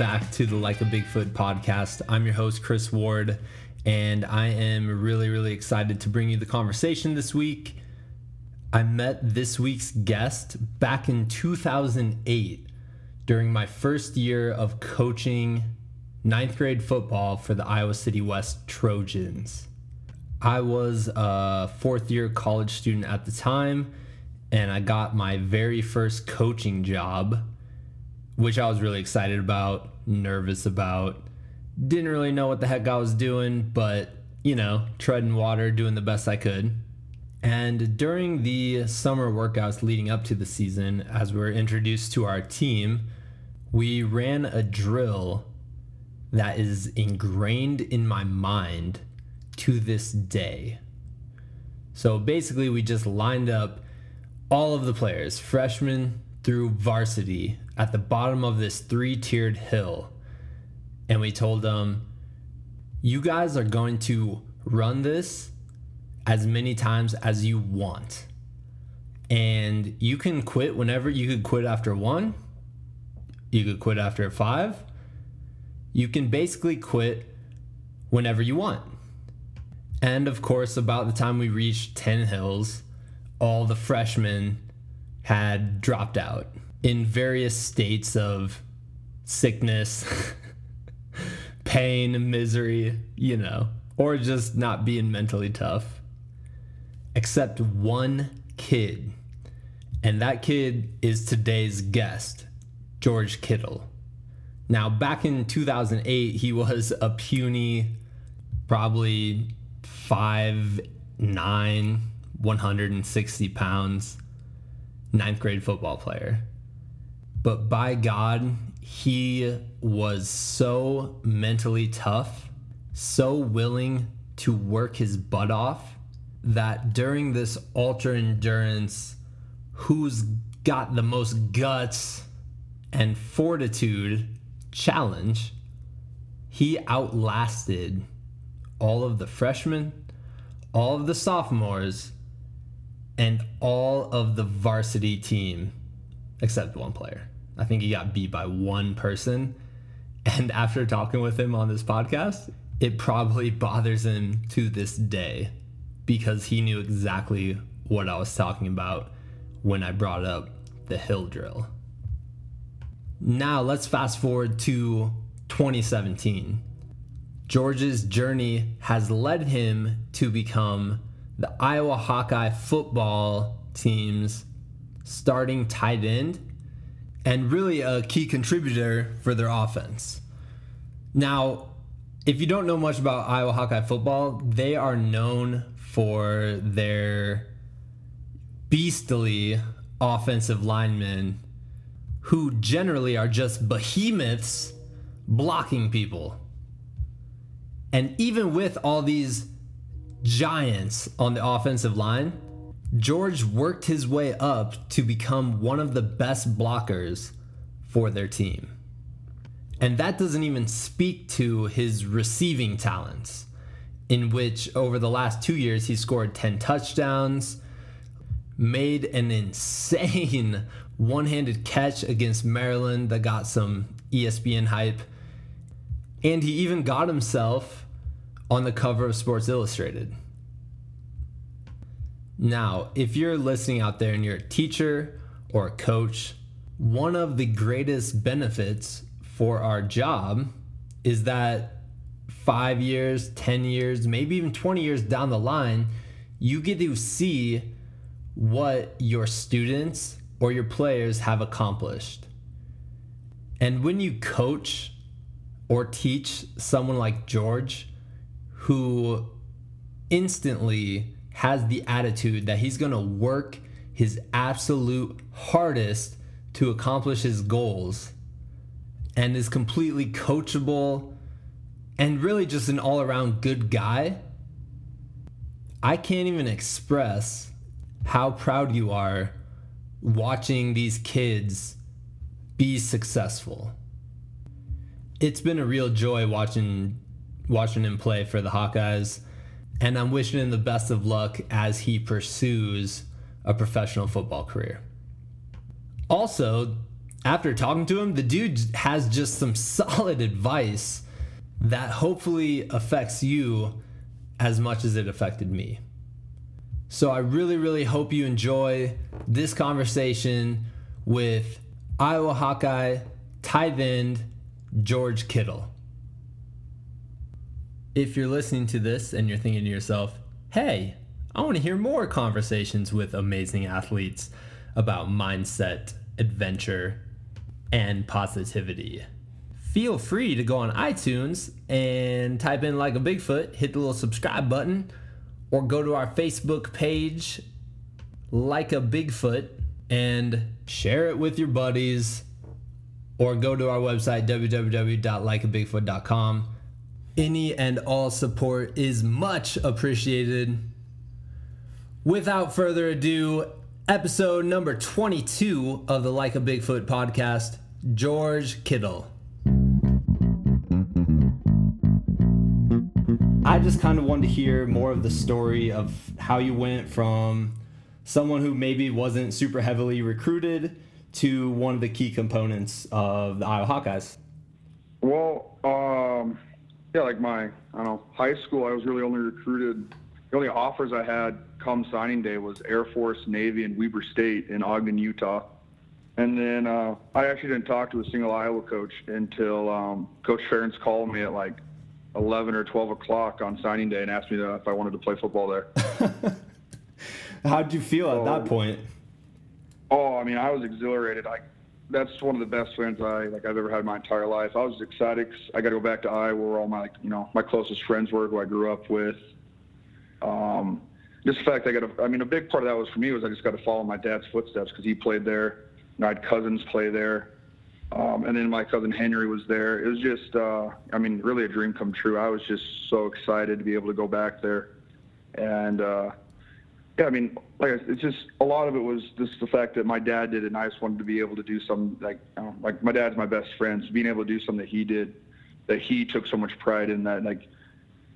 back to the Like a Bigfoot podcast. I'm your host, Chris Ward, and I am really, really excited to bring you the conversation this week. I met this week's guest back in 2008 during my first year of coaching ninth grade football for the Iowa City West Trojans. I was a fourth year college student at the time, and I got my very first coaching job which I was really excited about, nervous about. Didn't really know what the heck I was doing, but you know, treading water, doing the best I could. And during the summer workouts leading up to the season, as we were introduced to our team, we ran a drill that is ingrained in my mind to this day. So basically, we just lined up all of the players, freshmen through varsity, at the bottom of this three tiered hill. And we told them, you guys are going to run this as many times as you want. And you can quit whenever you could quit after one, you could quit after five. You can basically quit whenever you want. And of course, about the time we reached 10 hills, all the freshmen had dropped out in various states of sickness, pain, misery, you know, or just not being mentally tough. Except one kid. And that kid is today's guest, George Kittle. Now, back in 2008, he was a puny, probably five nine, 160 pounds, ninth grade football player but by God, he was so mentally tough, so willing to work his butt off that during this ultra endurance, who's got the most guts and fortitude challenge, he outlasted all of the freshmen, all of the sophomores, and all of the varsity team except one player. I think he got beat by one person. And after talking with him on this podcast, it probably bothers him to this day because he knew exactly what I was talking about when I brought up the hill drill. Now, let's fast forward to 2017. George's journey has led him to become the Iowa Hawkeye football team's starting tight end and really a key contributor for their offense. Now, if you don't know much about Iowa Hawkeye football, they are known for their beastly offensive linemen who generally are just behemoths blocking people. And even with all these giants on the offensive line, George worked his way up to become one of the best blockers for their team. And that doesn't even speak to his receiving talents, in which over the last two years he scored 10 touchdowns, made an insane one handed catch against Maryland that got some ESPN hype, and he even got himself on the cover of Sports Illustrated. Now, if you're listening out there and you're a teacher or a coach, one of the greatest benefits for our job is that five years, 10 years, maybe even 20 years down the line, you get to see what your students or your players have accomplished. And when you coach or teach someone like George, who instantly has the attitude that he's going to work his absolute hardest to accomplish his goals and is completely coachable and really just an all around good guy, I can't even express how proud you are watching these kids be successful. It's been a real joy watching watching him play for the Hawkeyes and I'm wishing him the best of luck as he pursues a professional football career. Also, after talking to him, the dude has just some solid advice that hopefully affects you as much as it affected me. So I really, really hope you enjoy this conversation with Iowa Hawkeye tight end George Kittle. If you're listening to this and you're thinking to yourself, hey, I want to hear more conversations with amazing athletes about mindset, adventure, and positivity. Feel free to go on iTunes and type in like a Bigfoot, hit the little subscribe button, or go to our Facebook page, like a Bigfoot, and share it with your buddies, or go to our website, www.likeabigfoot.com. Any and all support is much appreciated. Without further ado, episode number 22 of the Like a Bigfoot podcast, George Kittle. I just kind of wanted to hear more of the story of how you went from someone who maybe wasn't super heavily recruited to one of the key components of the Iowa Hawkeyes. Well, um, yeah, like my, I don't know, high school, I was really only recruited. The only offers I had come signing day was Air Force, Navy, and Weber State in Ogden, Utah. And then uh, I actually didn't talk to a single Iowa coach until um, Coach Ferentz called me at like 11 or 12 o'clock on signing day and asked me if I wanted to play football there. How did you feel at that point? Oh, I mean, I was exhilarated. I that's one of the best friends I like I've ever had in my entire life. I was excited. I got to go back to Iowa, where all my you know my closest friends were, who I grew up with. Um, just the fact I got to, I mean, a big part of that was for me was I just got to follow my dad's footsteps because he played there. And I had cousins play there. Um, and then my cousin Henry was there. It was just, uh, I mean, really a dream come true. I was just so excited to be able to go back there. And, uh, yeah, I mean, like it's just a lot of it was just the fact that my dad did it, and I just wanted to be able to do some like, know, like my dad's my best friend, so being able to do something that he did, that he took so much pride in that, like,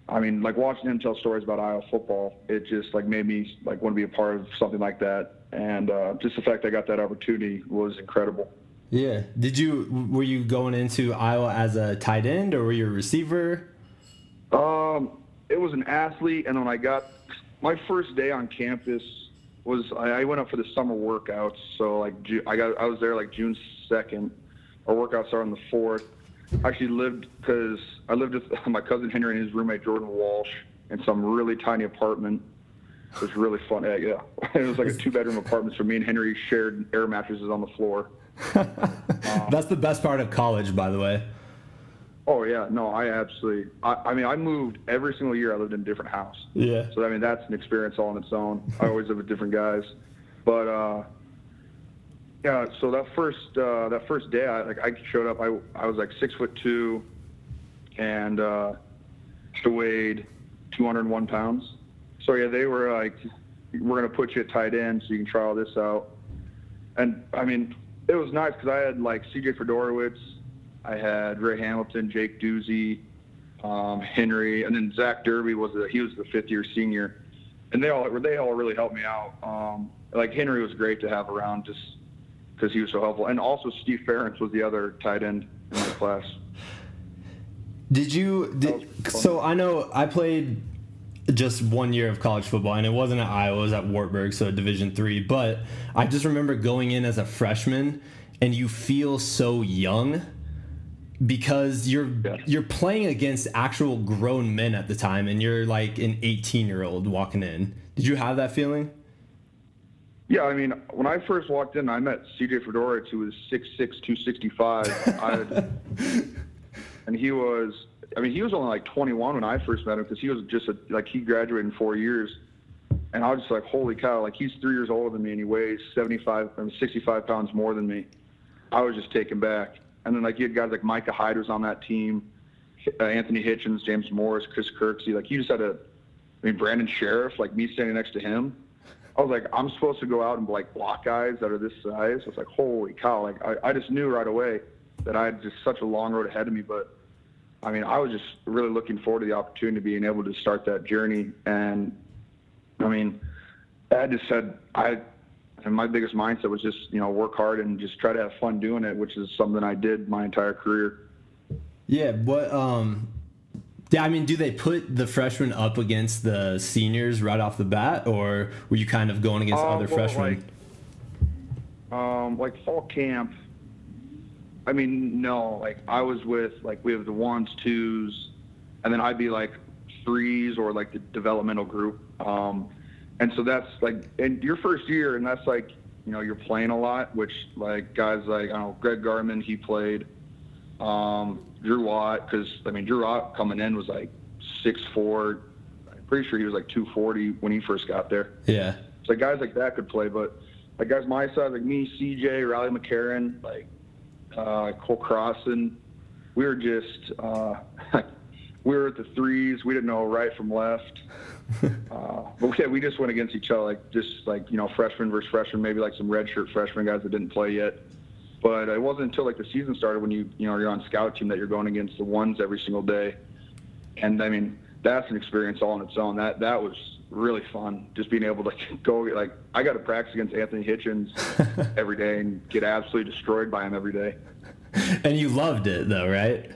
I mean, like watching him tell stories about Iowa football, it just like made me like want to be a part of something like that, and uh, just the fact I got that opportunity was incredible. Yeah. Did you were you going into Iowa as a tight end or were you a receiver? Um, it was an athlete, and when I got my first day on campus was I, I went up for the summer workouts. So like I got I was there like June second. Our workouts are on the fourth. I actually lived because I lived with my cousin Henry and his roommate Jordan Walsh in some really tiny apartment. It was really fun. Yeah, yeah. it was like a two bedroom apartment. So me and Henry shared air mattresses on the floor. That's the best part of college, by the way. Oh yeah, no, I absolutely. I, I mean, I moved every single year. I lived in a different house. Yeah. So I mean, that's an experience all on its own. I always live with different guys, but uh, yeah. So that first uh, that first day, I like I showed up. I I was like six foot two, and uh, weighed 201 pounds. So yeah, they were like, "We're gonna put you at tight end so you can try all this out." And I mean, it was nice because I had like C.J. Fedorowicz I had Ray Hamilton, Jake Duzey, um, Henry, and then Zach Derby was a, he was the fifth year senior, and they all they all really helped me out. Um, like Henry was great to have around just because he was so helpful, and also Steve Ferentz was the other tight end in my class. Did you? Did, so I know I played just one year of college football, and it wasn't at Iowa; it was at Wartburg, so Division three. But I just remember going in as a freshman, and you feel so young because you're yeah. you're playing against actual grown men at the time and you're like an 18 year old walking in. Did you have that feeling? Yeah i mean when i first walked in i met cj fedorowicz who was 6'6 265 had, and he was i mean he was only like 21 when i first met him because he was just a, like he graduated in four years. And i was just like holy cow like he's three years older than me and he weighs 75 and 65 pounds more than me. I was just taken back and then like you had guys like Micah Hyde was on that team, uh, Anthony Hitchens, James Morris, Chris Kirksey. Like you just had a, I mean Brandon Scherff, like me standing next to him. I was like, I'm supposed to go out and like block guys that are this size. I was like, holy cow! Like I, I just knew right away that I had just such a long road ahead of me. But I mean, I was just really looking forward to the opportunity of being able to start that journey. And I mean, I just said I and my biggest mindset was just you know work hard and just try to have fun doing it, which is something I did my entire career. Yeah, but um yeah, I mean, do they put the freshmen up against the seniors right off the bat, or were you kind of going against uh, other well, freshmen? Like, um, like fall camp. I mean, no. Like I was with like we have the ones, twos, and then I'd be like threes or like the developmental group. Um, and so that's like in your first year, and that's like you know you're playing a lot, which like guys like I don't know Greg Garmon, he played. Um, Drew Ott, because I mean Drew Ott coming in was like six four. I'm pretty sure he was like 240 when he first got there. Yeah. So guys like that could play, but like guys my size, like me, CJ, Riley McCarron, like uh, Cole Croston, we were just uh, we were at the threes. We didn't know right from left. uh, but yeah, we just went against each other, like just like you know, freshman versus freshman, maybe like some redshirt freshman guys that didn't play yet. But it wasn't until like the season started when you you know you're on scout team that you're going against the ones every single day, and I mean that's an experience all on its own. That that was really fun, just being able to go like I got to practice against Anthony Hitchens every day and get absolutely destroyed by him every day. And you loved it though, right?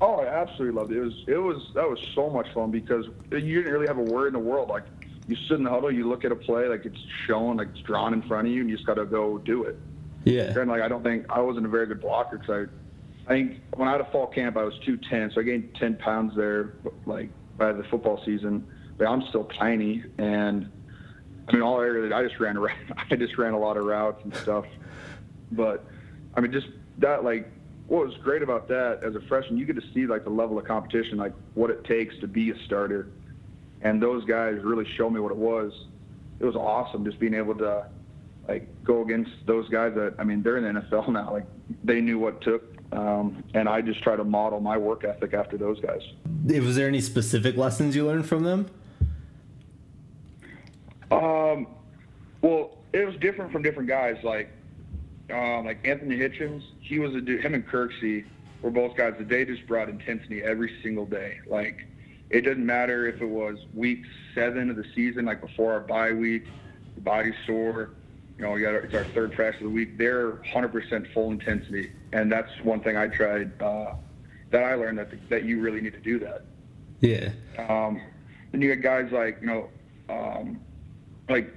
Oh, I absolutely loved it. It was it was that was so much fun because you didn't really have a worry in the world. Like you sit in the huddle, you look at a play, like it's shown, like it's drawn in front of you, and you just got to go do it. Yeah. And like I don't think I wasn't a very good blocker because I, I think when I had a fall camp I was 210, so I gained 10 pounds there, like by the football season. But I'm still tiny, and I mean all area I just ran around. I just ran a lot of routes and stuff. But I mean just that like what was great about that as a freshman, you get to see like the level of competition, like what it takes to be a starter. And those guys really showed me what it was. It was awesome just being able to like go against those guys that I mean they're in the NFL now. Like they knew what took, um, and I just try to model my work ethic after those guys. Was there any specific lessons you learned from them? Um, well, it was different from different guys. Like, um, like Anthony Hitchens, he was a dude. Him and Kirksey were both guys that they just brought intensity every single day. Like, it didn't matter if it was week seven of the season, like before our bye week, the body sore you know, we got our, it's our third practice of the week. They're 100% full intensity, and that's one thing I tried uh, that I learned that the, that you really need to do that. Yeah. Um, then you got guys like you know, um, like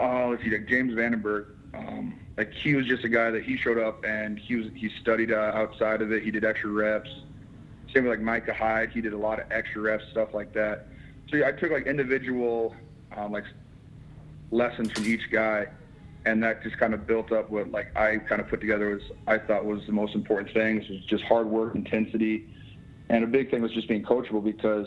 uh, let's see, like James Vandenberg. Um, like he was just a guy that he showed up and he was he studied uh, outside of it. He did extra reps. Same with like Micah Hyde. He did a lot of extra reps, stuff like that. So yeah, I took like individual um, like lessons from each guy and that just kind of built up what like I kind of put together was I thought was the most important things was just hard work, intensity, and a big thing was just being coachable because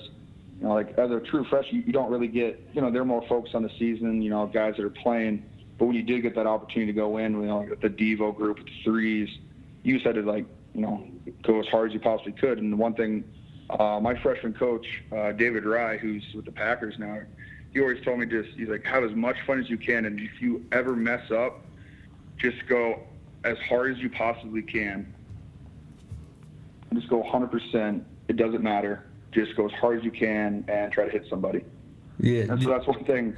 you know like as a true freshman you, you don't really get you know they're more focused on the season you know guys that are playing but when you did get that opportunity to go in you know with the Devo group with the threes you had to like you know go as hard as you possibly could and the one thing uh, my freshman coach uh, David Raih who's with the Packers now he always told me just he's like have as much fun as you can, and if you ever mess up, just go as hard as you possibly can. Just go 100%. It doesn't matter. Just go as hard as you can and try to hit somebody. Yeah. And so that's one thing.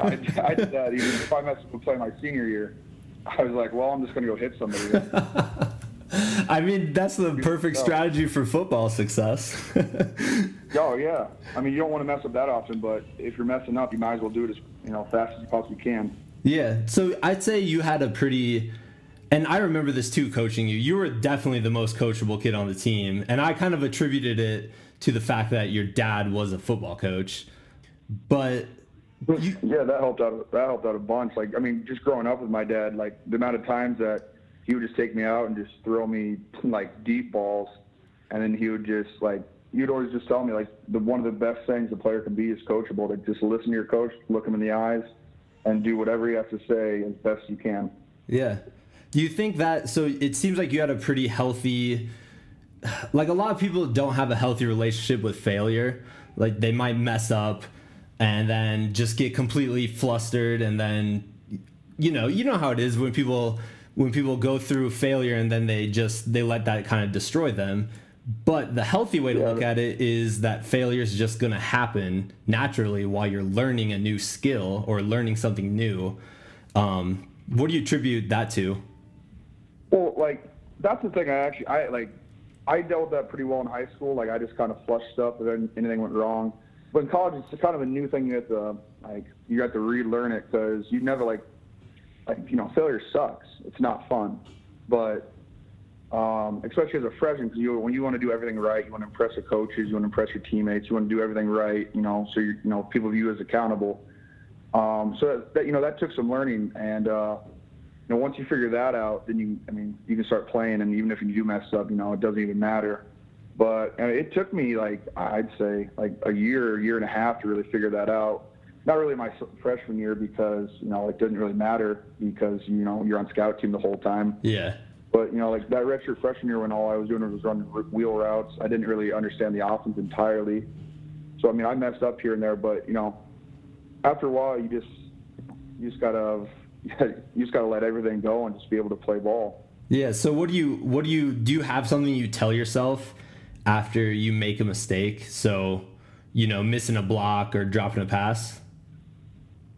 I, I did that even if I messed up play my senior year. I was like, well, I'm just going to go hit somebody. I mean, that's the perfect strategy for football success. oh yeah, I mean, you don't want to mess up that often, but if you're messing up, you might as well do it as you know fast as you possibly can. Yeah, so I'd say you had a pretty, and I remember this too, coaching you. You were definitely the most coachable kid on the team, and I kind of attributed it to the fact that your dad was a football coach, but. You, yeah, that helped out. That helped out a bunch. Like, I mean, just growing up with my dad, like the amount of times that he would just take me out and just throw me like deep balls, and then he would just like you'd always just tell me like the one of the best things a player can be is coachable. To just listen to your coach, look him in the eyes, and do whatever he has to say as best you can. Yeah. Do you think that? So it seems like you had a pretty healthy. Like a lot of people don't have a healthy relationship with failure. Like they might mess up, and then just get completely flustered, and then, you know, you know how it is when people when people go through failure and then they just they let that kind of destroy them but the healthy way to yeah. look at it is that failure is just going to happen naturally while you're learning a new skill or learning something new um, What do you attribute that to? Well, like that's the thing. I actually I like I dealt with that pretty well in high school. Like I just kind of flushed stuff if anything went wrong. But in college, it's kind of a new thing. You have to like you have to relearn it because you never like like you know failure sucks. It's not fun, but um, especially as a freshman, because you when you want to do everything right, you want to impress the coaches, you want to impress your teammates, you want to do everything right. You know, so you you know people view you as accountable. Um, so that, that you know that took some learning, and uh, you know once you figure that out, then you I mean you can start playing, and even if you do mess up, you know it doesn't even matter. But it took me like I'd say like a year, year and a half to really figure that out. Not really my freshman year because you know it didn't really matter because you know you're on scout team the whole time. Yeah. But you know, like that redshirt freshman year when all I was doing was running wheel routes, I didn't really understand the offense entirely. So I mean, I messed up here and there, but you know, after a while, you just you just gotta you just gotta let everything go and just be able to play ball. Yeah. So what do you what do you do? You have something you tell yourself after you make a mistake? So you know, missing a block or dropping a pass.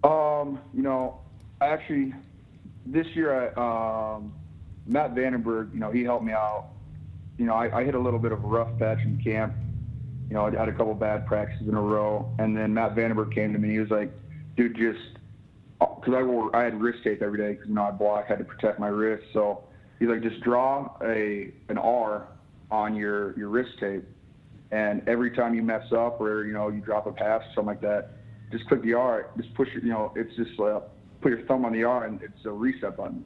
Um, you know, I actually, this year I um Matt VandeBerg, you know, he helped me out. You know, I, I hit a little bit of a rough patch in camp. You know, I had a couple bad practices in a row, and then Matt VandeBerg came to me. He was like, "Dude, just because I wore, I had wrist tape every day because you know I block, had to protect my wrist. So he's like, just draw a an R on your your wrist tape, and every time you mess up or you know you drop a pass or something like that, just click the R. Just push it. You know, it's just uh, put your thumb on the R, and it's a reset button.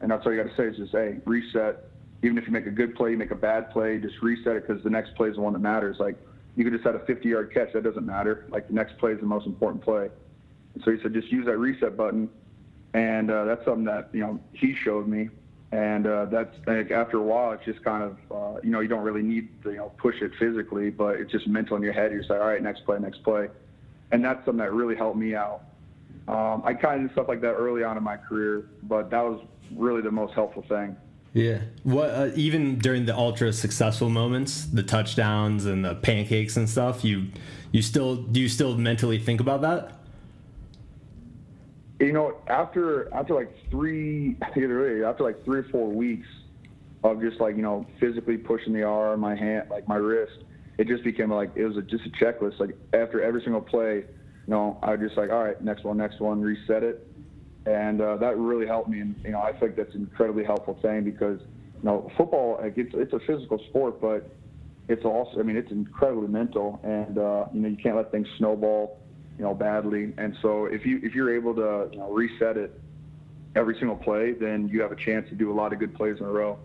And that's all you got to say is just, hey, reset. Even if you make a good play, you make a bad play, just reset it because the next play is the one that matters. Like you could just have a 50 yard catch, that doesn't matter. Like the next play is the most important play. And so he said, just use that reset button. And uh, that's something that, you know, he showed me. And uh, that's like after a while, it's just kind of, uh, you know, you don't really need to, you know, push it physically, but it's just mental in your head. You're like, all right, next play, next play. And that's something that really helped me out. Um, I kind of did stuff like that early on in my career, but that was really the most helpful thing. Yeah. What uh, even during the ultra successful moments, the touchdowns and the pancakes and stuff, you you still do you still mentally think about that? You know, after after like three after like three or four weeks of just like you know physically pushing the arm, my hand, like my wrist, it just became like it was a, just a checklist. Like after every single play, you know, I was just like, all right, next one, next one, reset it, and uh, that really helped me. And you know, I think that's an incredibly helpful thing because you know, football like it's it's a physical sport, but it's also I mean it's incredibly mental, and uh, you know you can't let things snowball, you know, badly. And so if you if you're able to you know reset it every single play, then you have a chance to do a lot of good plays in a row.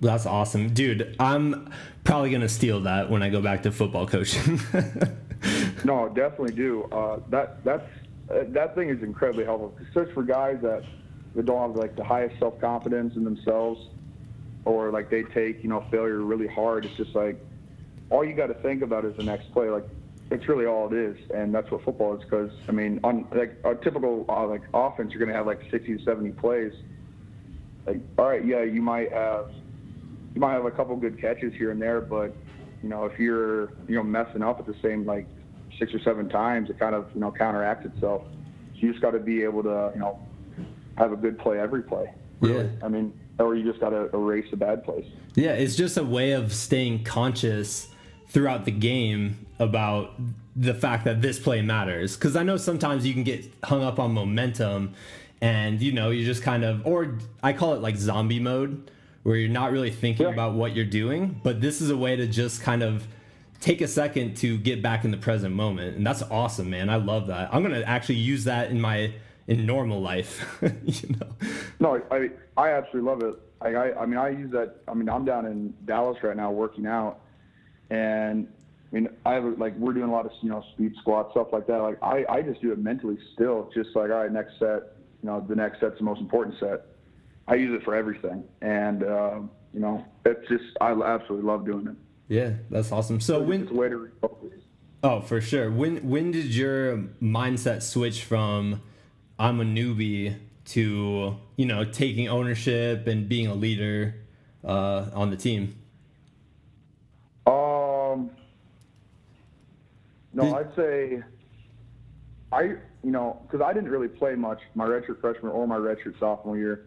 That's awesome, dude. I'm probably gonna steal that when I go back to football coaching. no, definitely do. Uh, that that's uh, that thing is incredibly helpful, especially for guys that, that don't have like the highest self confidence in themselves, or like they take you know failure really hard. It's just like all you got to think about is the next play. Like it's really all it is, and that's what football is. Because I mean, on like a typical uh, like offense, you're gonna have like 60 to 70 plays. Like, all right, yeah, you might have you might have a couple good catches here and there, but you know, if you're you know messing up at the same like six or seven times, it kind of you know counteracts itself. So you just got to be able to you know have a good play every play. Really. Yeah. I mean, or you just got to erase the bad plays. Yeah, it's just a way of staying conscious throughout the game about the fact that this play matters. Because I know sometimes you can get hung up on momentum, and you know you just kind of, or I call it like zombie mode, where you're not really thinking yeah. about what you're doing. But this is a way to just kind of take a second to get back in the present moment and that's awesome man i love that i'm gonna actually use that in my in normal life you know no i i absolutely love it I, I i mean i use that i mean i'm down in dallas right now working out and i mean i have like we're doing a lot of you know speed squat stuff like that like i i just do it mentally still just like all right next set you know the next set's the most important set i use it for everything and uh, you know it's just i absolutely love doing it yeah, that's awesome. So when way to refocus. Oh, for sure. When when did your mindset switch from I'm a newbie to you know taking ownership and being a leader uh, on the team? Um, no, did, I'd say I you know, because I didn't really play much my redshirt freshman or my redshirt sophomore year,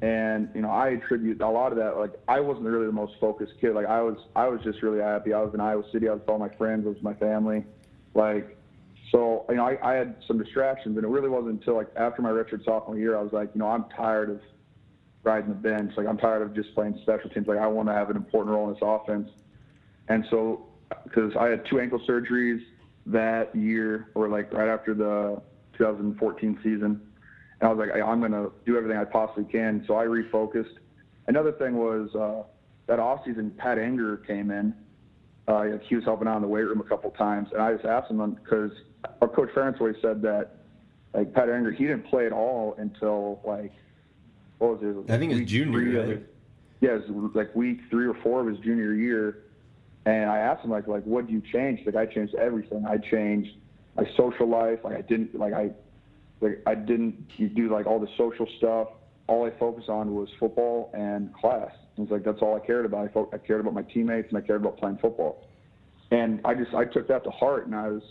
and you know, I attribute a lot of that. Like, I wasn't really the most focused kid. Like, I was, I was just really happy. I was in Iowa City. I was with all my friends. I was with my family. Like, so you know, I, I had some distractions, and it really wasn't until like after my redshirt sophomore year, I was like, you know, I'm tired of riding the bench. Like, I'm tired of just playing special teams. Like, I want to have an important role in this offense. And so, because I had two ankle surgeries that year, or like right after the 2014 season, and I was like, I'm going to do everything I possibly can. So I refocused. Another thing was uh, that offseason, Pat Angerer came in. Uh, he was helping out in the weight room a couple times, and I just asked him because our coach Ferentz always said that, like Pat Angerer, he didn't play at all until like what was it? I think it's junior. Right? Yeah, it was like week three or four of his junior year and I asked him like, like, what do you change? Like, I changed everything. I changed my social life. Like, I didn't like I, like I didn't do like all the social stuff. All I focused on was football and class. It was like that's all I cared about. I, fo- I cared about my teammates and I cared about playing football. And I just I took that to heart, and I was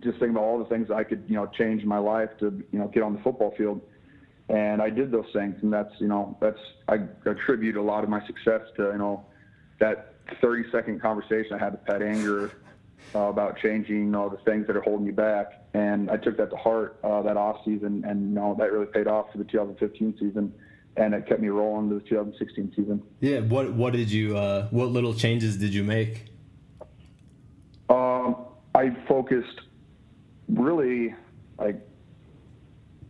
just thinking about all the things I could you know change in my life to you know get on the football field. And I did those things, and that's you know that's I attribute a lot of my success to you know that 30 second conversation I had with Pat Angerer uh, about changing you know, the things that are holding you back. And I took that to heart uh, that off season, and you know, that really paid off for the 2015 season. And it kept me rolling to the 2016 season. Yeah. What What did you? Uh, what little changes did you make? Um, I focused really like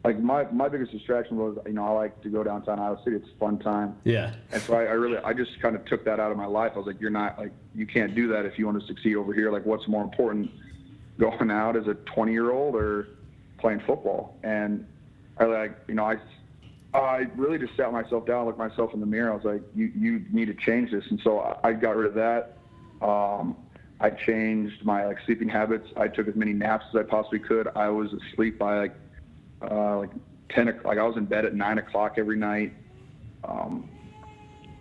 like my my biggest distraction was you know I like to go downtown Iowa City. It's a fun time. Yeah. And so I, I really I just kind of took that out of my life. I was like, you're not like you can't do that if you want to succeed over here. Like, what's more important, going out as a 20 year old or playing football? And I like you know I I really just sat myself down, looked myself in the mirror. I was like, you you need to change this. And so I, I got rid of that. Um, I changed my like sleeping habits. I took as many naps as I possibly could. I was asleep by like uh, like 10 like I was in bed at 9 o'clock every night. Um,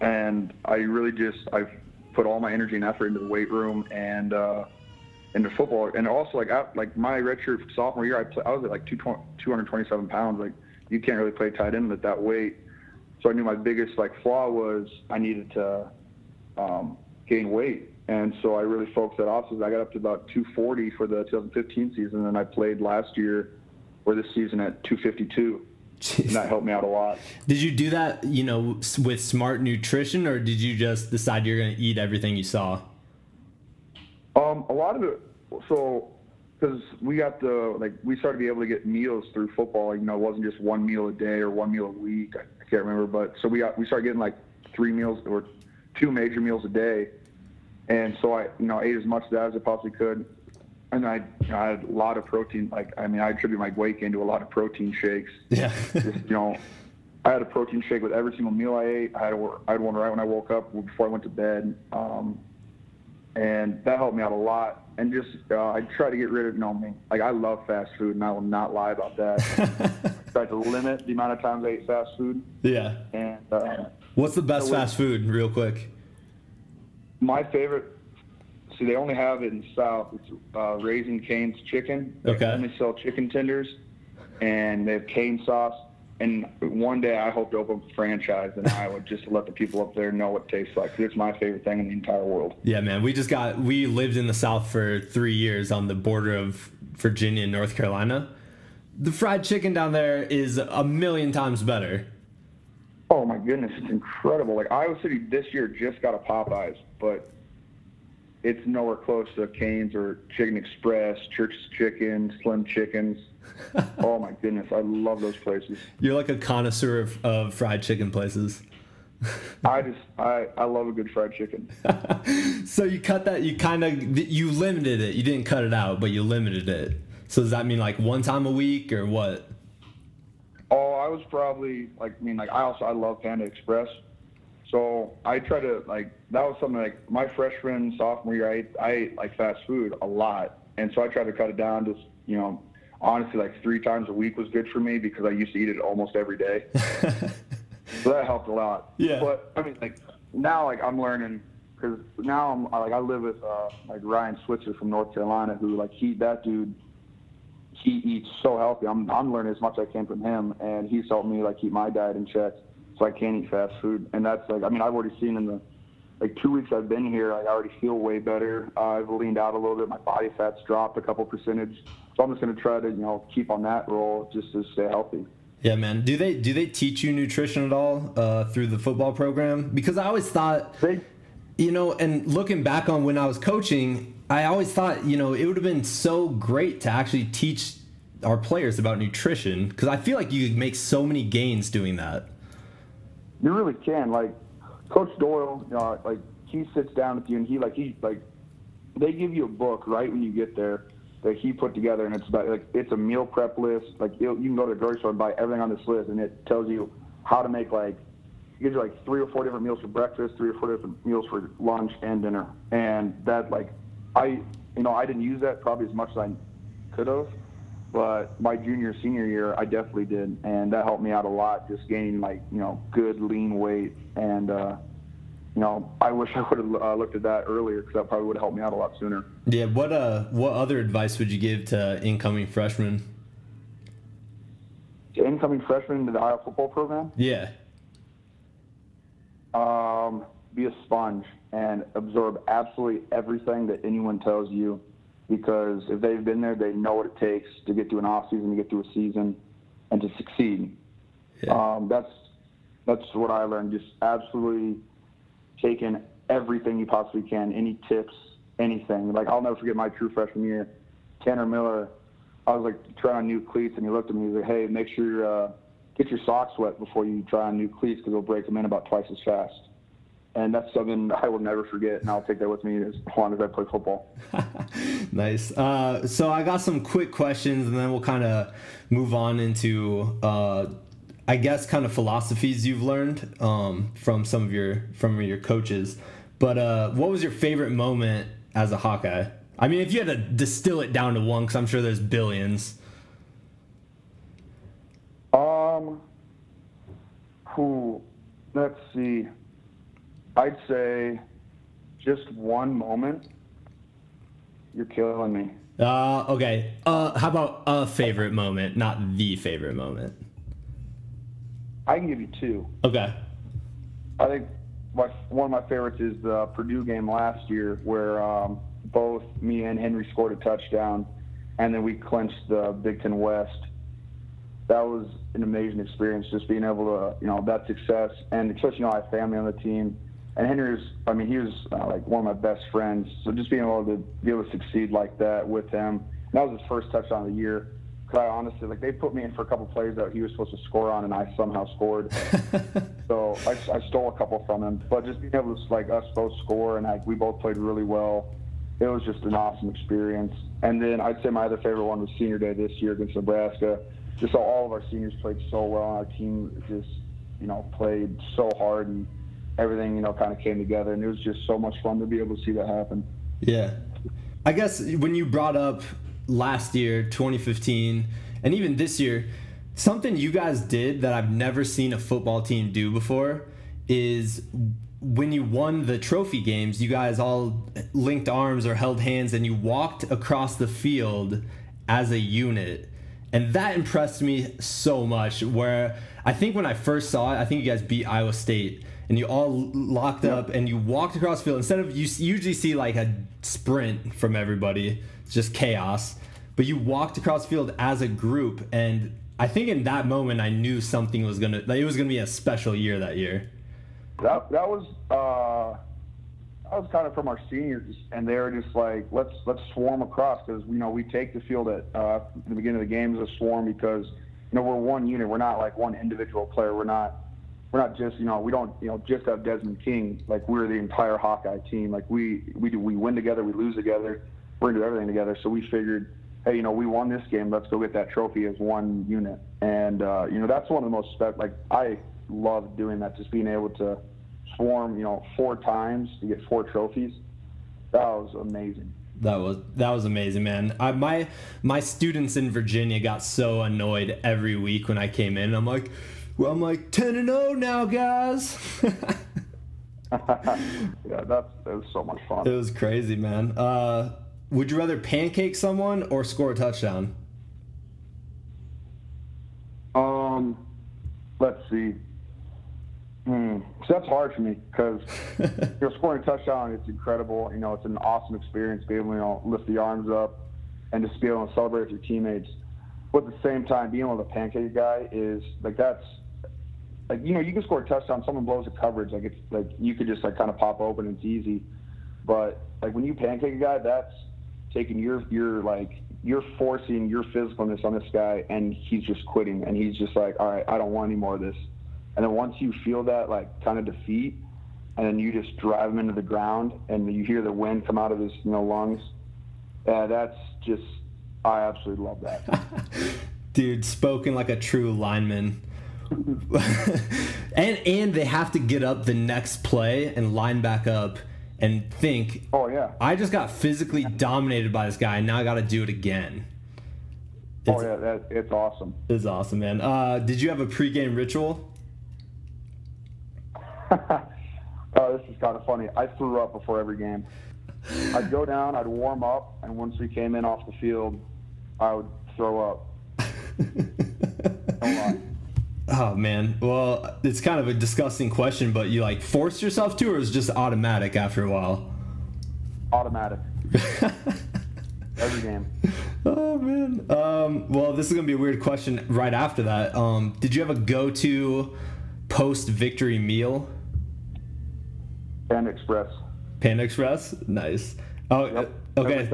and I really just, I've put all my energy and effort into the weight room and, uh, into football. And also like, I, like my redshirt sophomore year, I, play, I was at like 227 pounds. Like you can't really play tight end at that weight. So I knew my biggest like flaw was I needed to, um, gain weight. And so I really focused that off. So I got up to about 240 for the 2015 season, and I played last year or this season at 252. Jeez. And that helped me out a lot. Did you do that, you know, with smart nutrition, or did you just decide you're going to eat everything you saw? Um, a lot of it. So, because we got the like, we started to be able to get meals through football. You know, it wasn't just one meal a day or one meal a week. I, I can't remember, but so we got we started getting like three meals or two major meals a day. And so I, you know, ate as much of that as I possibly could and I, I had a lot of protein. Like, I mean, I attribute my weight gain to a lot of protein shakes. Yeah. Just, you know, I had a protein shake with every single meal I ate. I had, a, I had one right when I woke up before I went to bed. Um, and that helped me out a lot. And just, uh, I try to get rid of, you know, me. Like, I love fast food, and I will not lie about that. I tried to limit the amount of times I ate fast food. Yeah. And, uh, what's the best so fast food, real quick? My favorite See, they only have it in the South. It's uh, Raising Cane's Chicken. They okay. only sell chicken tenders, and they have cane sauce. And one day I hope to open a franchise in Iowa just to let the people up there know what it tastes like. It's my favorite thing in the entire world. Yeah, man. We just got, we lived in the South for three years on the border of Virginia and North Carolina. The fried chicken down there is a million times better. Oh my goodness, it's incredible. Like Iowa City this year just got a Popeyes, but it's nowhere close to Cane's or Chicken Express, Church's Chicken, Slim Chickens. oh my goodness, I love those places. You're like a connoisseur of, of fried chicken places. I just I, I love a good fried chicken. so you cut that you kind of you limited it. You didn't cut it out, but you limited it. So does that mean like one time a week or what? Oh, I was probably like I mean like I also I love Panda Express. So I try to like that was something like my freshman sophomore year. I ate, I ate like fast food a lot, and so I tried to cut it down to you know honestly like three times a week was good for me because I used to eat it almost every day. so that helped a lot. Yeah. But I mean like now like I'm learning because now I'm like I live with uh, like Ryan Switzer from North Carolina who like he that dude he eats so healthy. I'm I'm learning as much as I can from him, and he's helped me like keep my diet in check so I can't eat fast food. And that's like I mean I've already seen in the like two weeks I've been here, I already feel way better. Uh, I've leaned out a little bit. My body fat's dropped a couple percentage. So I'm just going to try to, you know, keep on that roll just to stay healthy. Yeah, man. Do they do they teach you nutrition at all uh, through the football program? Because I always thought, they, you know, and looking back on when I was coaching, I always thought, you know, it would have been so great to actually teach our players about nutrition because I feel like you could make so many gains doing that. You really can. Like Coach Doyle, you know, like he sits down with you and he like he like they give you a book right when you get there that he put together and it's about like it's a meal prep list. Like you can go to the grocery store and buy everything on this list and it tells you how to make like it gives you like three or four different meals for breakfast, three or four different meals for lunch and dinner. And that like I you know I didn't use that probably as much as I could have, but my junior senior year I definitely did, and that helped me out a lot. Just gaining like you know good lean weight and. uh you know, I wish I would have uh, looked at that earlier because that probably would have helped me out a lot sooner. Yeah. What uh, what other advice would you give to incoming freshmen? To incoming freshmen into the Iowa football program? Yeah. Um, be a sponge and absorb absolutely everything that anyone tells you, because if they've been there, they know what it takes to get through an off season, to get through a season, and to succeed. Yeah. Um, that's that's what I learned. Just absolutely taken everything you possibly can, any tips, anything. Like I'll never forget my true freshman year, Tanner Miller. I was like trying on new cleats, and he looked at me. He was like, "Hey, make sure uh, get your socks wet before you try on new cleats because they'll break them in about twice as fast." And that's something I will never forget, and I'll take that with me as long as I play football. nice. Uh, so I got some quick questions, and then we'll kind of move on into uh, I guess kind of philosophies you've learned um, from some of your from your coaches. But uh, what was your favorite moment as a Hawkeye? I mean, if you had to distill it down to one, because I'm sure there's billions. Um, who? Let's see. I'd say just one moment. You're killing me. Uh, okay. Uh, how about a favorite moment, not the favorite moment? I can give you two. Okay. I think my, one of my favorites is the Purdue game last year, where um, both me and Henry scored a touchdown, and then we clinched the Big Ten West. That was an amazing experience, just being able to, you know, that success, and especially, you know, I have family on the team, and Henry was, I mean, he was uh, like one of my best friends. So just being able to be able to succeed like that with him, that was his first touchdown of the year Because I honestly, like they put me in for a couple plays that he was supposed to score on, and I somehow scored. so I, I stole a couple from him. But just being able to like us both score and like we both played really well, it was just an awesome experience. And then I'd say my other favorite one was senior day this year against Nebraska. Just all of our seniors played so well, and our team just you know played so hard and everything you know kind of came together, and it was just so much fun to be able to see that happen. Yeah. I guess when you brought up last year, 2015, and even this year, something you guys did that I've never seen a football team do before is when you won the trophy games, you guys all linked arms or held hands and you walked across the field as a unit. And that impressed me so much. Where I think when I first saw it, I think you guys beat Iowa State and you all locked up and you walked across field. Instead of you usually see like a sprint from everybody it's just chaos but you walked across field as a group. And i think in that moment i knew something was gonna like, it was gonna be a special year that year. That, that was uh that was kind of from our seniors and they were just like let's let's swarm across because you know we take the field at uh, the beginning of the game as a swarm because you know we're one unit. We're not like one individual player. We're not we're not just you know we don't you know just have Desmond King. Like we're the entire Hawkeye team. Like we we do we win together we lose together we're gonna do everything together. So we figured hey you know we won this game let's go get that trophy as one unit. And uh, you know that's one of the most spe- like I love doing that just being able to swarm you know four times to get four trophies. That was amazing. That was that was amazing, man. I, my my students in Virginia got so annoyed every week when I came in. I'm like, well, I'm like 10 and 0 now, guys. yeah, that's that was so much fun. It was crazy, man. Uh, would you rather pancake someone or score a touchdown? Um, let's see. Hmm. So that's hard for me because you know scoring a touchdown it's incredible. You know, it's an awesome experience. Being able to you know, lift the arms up and just be able to celebrate with your teammates. But at the same time, being able to pancake a guy is like that's like you know you can score a touchdown. Someone blows a coverage like it's like you could just like kind of pop open. It's easy. But like when you pancake a guy, that's taking your your like you're forcing your physicalness on this guy, and he's just quitting, and he's just like, all right, I don't want any more of this. And then once you feel that like kind of defeat, and then you just drive him into the ground, and you hear the wind come out of his you know lungs. Yeah, that's just I absolutely love that. Dude, spoken like a true lineman. and and they have to get up the next play and line back up and think, oh yeah, I just got physically dominated by this guy, and now I got to do it again. It's, oh yeah, that, it's awesome. It's awesome, man. Uh, did you have a pregame ritual? oh, this is kind of funny. I threw up before every game. I'd go down, I'd warm up, and once we came in off the field, I would throw up. Oh man, well, it's kind of a disgusting question, but you like force yourself to, or is just automatic after a while? Automatic. Every game. Oh man. Um, well, this is gonna be a weird question right after that. Um, did you have a go-to post-victory meal? Panda Express. Panda Express, nice. Oh, yep. okay.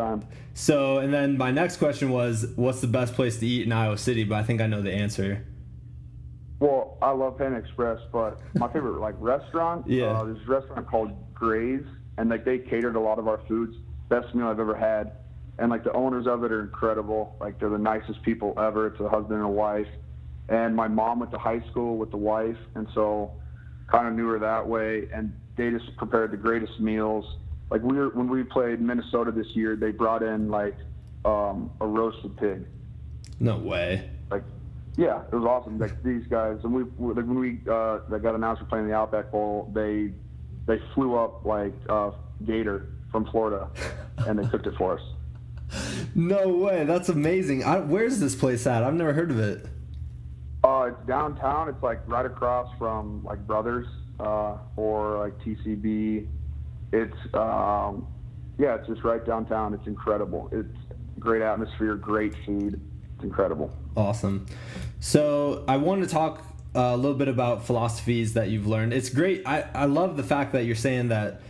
So, and then my next question was, what's the best place to eat in Iowa City? But I think I know the answer. Well, I love Pan Express, but my favorite like restaurant, yeah, uh, there's a restaurant called Gray's, and like they catered a lot of our foods. Best meal I've ever had, and like the owners of it are incredible. Like they're the nicest people ever. It's a husband and a wife, and my mom went to high school with the wife, and so kind of knew her that way. And they just prepared the greatest meals. Like we were when we played Minnesota this year, they brought in like um, a roasted pig. No way. Like yeah, it was awesome. Like these guys, and we like when we uh, that got announced for playing the Outback Bowl, they they flew up like uh, gator from Florida, and they cooked it for us. No way, that's amazing. I, where's this place at? I've never heard of it. Uh, it's downtown. It's like right across from like Brothers uh, or like TCB. It's um, yeah, it's just right downtown. It's incredible. It's great atmosphere, great food. It's incredible. Awesome. So I want to talk uh, a little bit about philosophies that you've learned. It's great. I, I love the fact that you're saying that,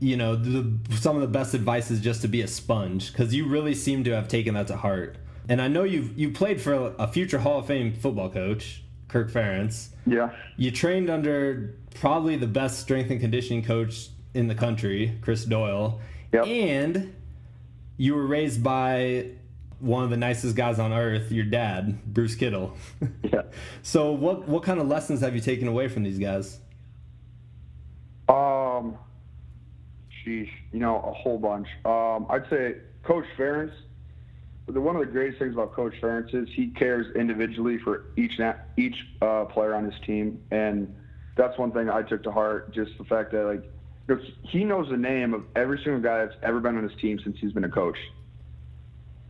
you know, the, some of the best advice is just to be a sponge because you really seem to have taken that to heart. And I know you've you played for a future Hall of Fame football coach, Kirk Ferentz. Yeah. You trained under probably the best strength and conditioning coach in the country, Chris Doyle. Yep. And you were raised by one of the nicest guys on earth, your dad, Bruce Kittle. yeah. So what what kind of lessons have you taken away from these guys? Um, sheesh, you know, a whole bunch. Um, I'd say Coach Ferentz. The, one of the greatest things about Coach Ferentz is he cares individually for each each uh, player on his team, and that's one thing I took to heart. Just the fact that like he knows the name of every single guy that's ever been on his team since he's been a coach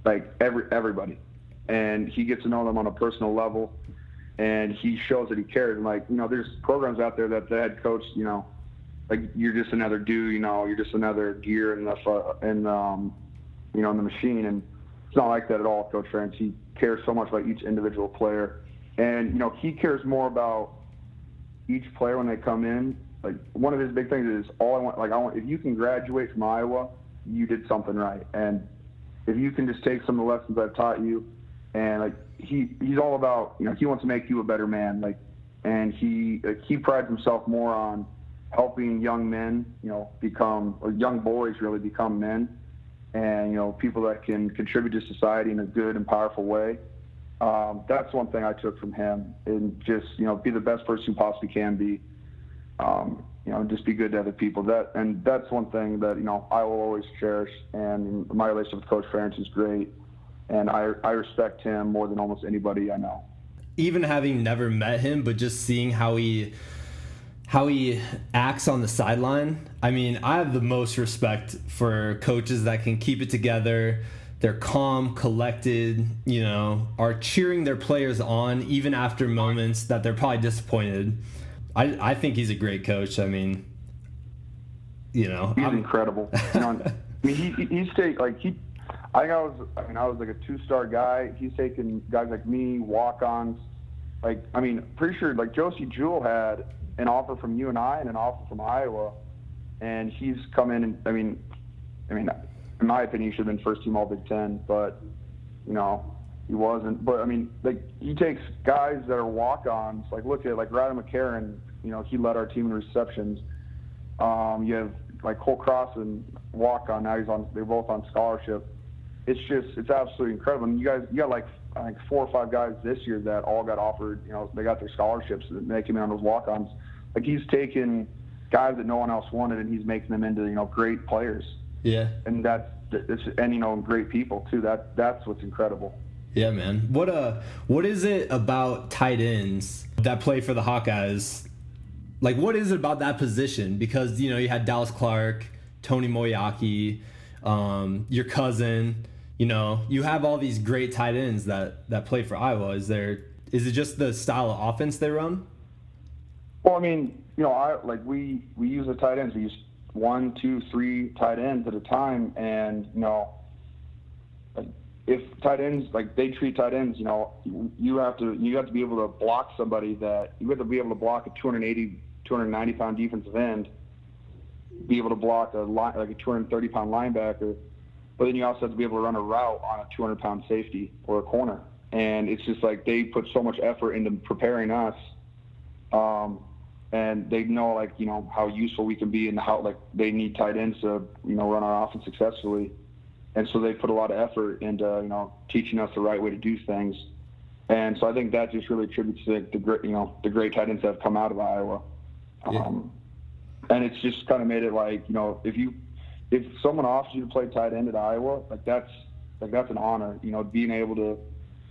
like every everybody, and he gets to know them on a personal level, and he shows that he cares. And like you know, there's programs out there that the head coach, you know, like you're just another dude, you know, you're just another gear in the in um, you know, in the machine, and it's not like that at all. Coach Ferentz, he cares so much about each individual player, and you know, he cares more about each player when they come in. Like one of his big things is all I want. Like I want if you can graduate from Iowa, you did something right, and if you can just take some of the lessons I've taught you, and like he he's all about you know he wants to make you a better man like, and he like, he prides himself more on helping young men you know become or young boys really become men, and you know people that can contribute to society in a good and powerful way. Um, that's one thing I took from him, and just you know be the best person you possibly can be. Um, you know, just be good to other people. That and that's one thing that you know I will always cherish. And my relationship with Coach Ferentz is great, and I I respect him more than almost anybody I know. Even having never met him, but just seeing how he how he acts on the sideline. I mean, I have the most respect for coaches that can keep it together, they're calm, collected, you know, are cheering their players on even after moments that they're probably disappointed. I, I think he's a great coach. I mean, you know, he's I'm, incredible. You know, I mean, he, he's take like he. I think I was. I mean, I was like a two-star guy. He's taken guys like me, walk-ons. Like, I mean, pretty sure like Josey Jewell had an offer from UNI and I and an offer from Iowa, and he's come in and I mean, I mean, in my opinion, he should have been first team All Big Ten, but you know, he wasn't. But I mean, like he takes guys that are walk-ons. Like look at like Riley McCarron. You know, he led our team in receptions. Um, you have like Cole Croston walk on. Now he's on. They're both on scholarship. It's just it's absolutely incredible. And you guys, you got like I think four or five guys this year that all got offered. You know, they got their scholarships and they came in on those walk-ons. Like he's taken guys that no one else wanted and he's making them into you know great players. Yeah. And that's it's and you know great people too. That that's what's incredible. Yeah, man. What uh what is it about tight ends that play for the Hawkeyes? Like what is it about that position? Because you know, you had Dallas Clark, Tony Moeaki, um, your cousin, you know, you have all these great tight ends that that play for Iowa. Is there is it just the style of offense they run? Well, I mean, you know, I like we we use the tight ends. We use one, two, three tight ends at a time, and you know, like if tight ends like they treat tight ends, you know, you have to you have to be able to block somebody that you have to be able to block a 280, 290 pound defensive end, be able to block a line, like a 230 pound linebacker, but then you also have to be able to run a route on a 200 pound safety or a corner, and it's just like they put so much effort into preparing us. Um, and they know like you know how useful we can be and how like they need tight ends to you know run our offense successfully, and so they put a lot of effort into you know teaching us the right way to do things, and so I think that just really attributes to the great you know the great tight ends that have come out of Iowa, yeah. um, and it's just kind of made it like you know if you if someone offers you to play tight end at Iowa like that's like that's an honor you know being able to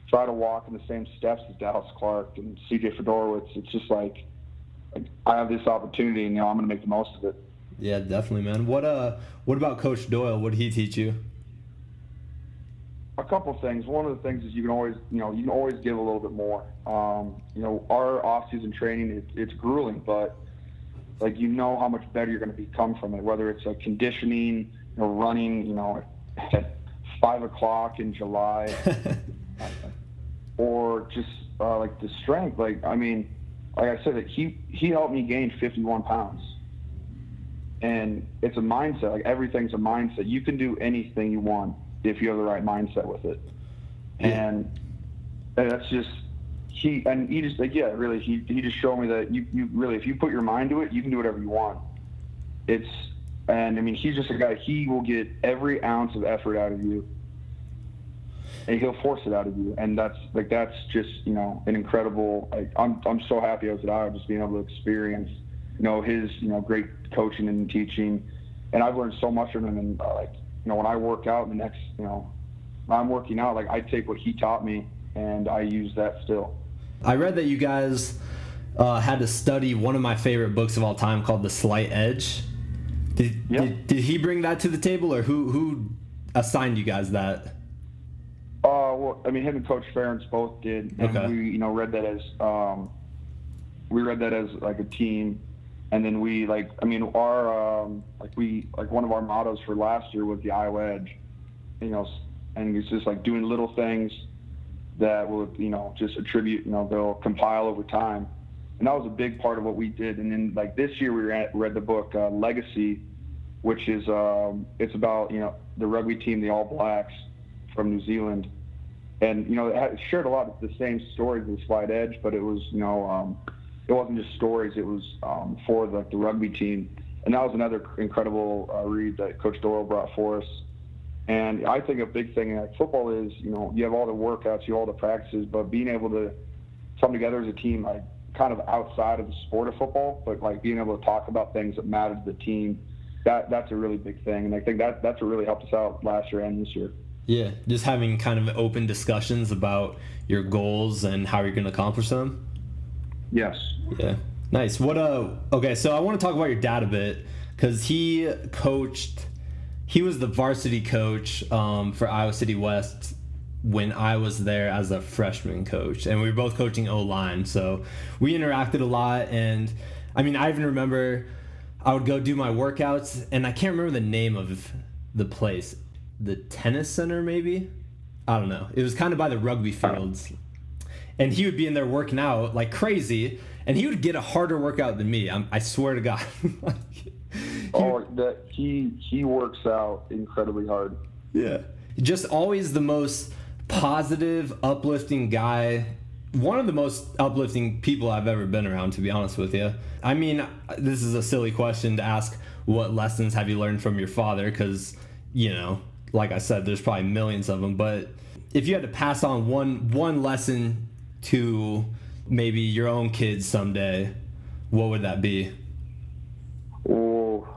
try to walk in the same steps as Dallas Clark and C.J. Fiedorowicz it's just like I have this opportunity, and you know, I'm going to make the most of it. Yeah, definitely, man. What uh, what about Coach Doyle? What did he teach you? A couple things. One of the things is you can always, you know, you can always give a little bit more. Um, you know, our off-season training, it, it's grueling, but like you know how much better you're going to become from it. Whether it's a conditioning, you know, running, you know, at five o'clock in July, or just uh, like the strength. Like, I mean like I said, that he he helped me gain 51 pounds, and it's a mindset. Like everything's a mindset. You can do anything you want if you have the right mindset with it, yeah. and, and that's just he and he just like yeah, really he he just showed me that you you really if you put your mind to it, you can do whatever you want. It's and I mean he's just a guy. He will get every ounce of effort out of you and he'll force it out of you. And that's like that's just you know an incredible. Like, I'm I'm so happy I was at Iowa just being able to experience you know his you know great coaching and teaching, and I've learned so much from him. And uh, like you know when I work out, the next you know when I'm working out, like I take what he taught me and I use that still. I read that you guys uh, had to study one of my favorite books of all time called The Slight Edge. Did, yep. did, did he bring that to the table, or who who assigned you guys that? Uh, well, I mean, him and Coach Ferentz both did, and okay. we, you know, read that as um, we read that as like a team, and then we like, I mean, our um, like we like one of our mottos for last year was the Iowa Edge, you know, and it's just like doing little things that will, you know, just attribute, you know, they'll compile over time, and that was a big part of what we did. And then like this year, we read, read the book uh, Legacy, which is um, it's about you know the rugby team, the All Blacks from New Zealand, and you know it shared a lot of the same stories as Slight Edge, but it was you know um, it wasn't just stories; it was um, for the, the rugby team, and that was another incredible uh, read that Coach Doyle brought for us. And I think a big thing in like, football is you know you have all the workouts, you have all the practices, but being able to come together as a team, like kind of outside of the sport of football, but like being able to talk about things that matter to the team, that that's a really big thing, and I think that that's what really helped us out last year and this year. Yeah, just having kind of open discussions about your goals and how you're going to accomplish them. Yes. Yeah. Nice. What uh okay, so I want to talk about your dad a bit cuz he coached he was the varsity coach um, for Iowa City West when I was there as a freshman coach, and we were both coaching O line. So we interacted a lot, and I mean, I even remember I would go do my workouts, and I can't remember the name of the place, the tennis center, maybe. I don't know. It was kind of by the rugby fields, and he would be in there working out like crazy, and he would get a harder workout than me. I'm, I swear to God. oh, that he he works out incredibly hard. Yeah, just always the most positive, uplifting guy. One of the most uplifting people I've ever been around, to be honest with you. I mean, this is a silly question to ask what lessons have you learned from your father? Because, you know, like I said, there's probably millions of them. But if you had to pass on one one lesson to maybe your own kids someday, what would that be? Oh,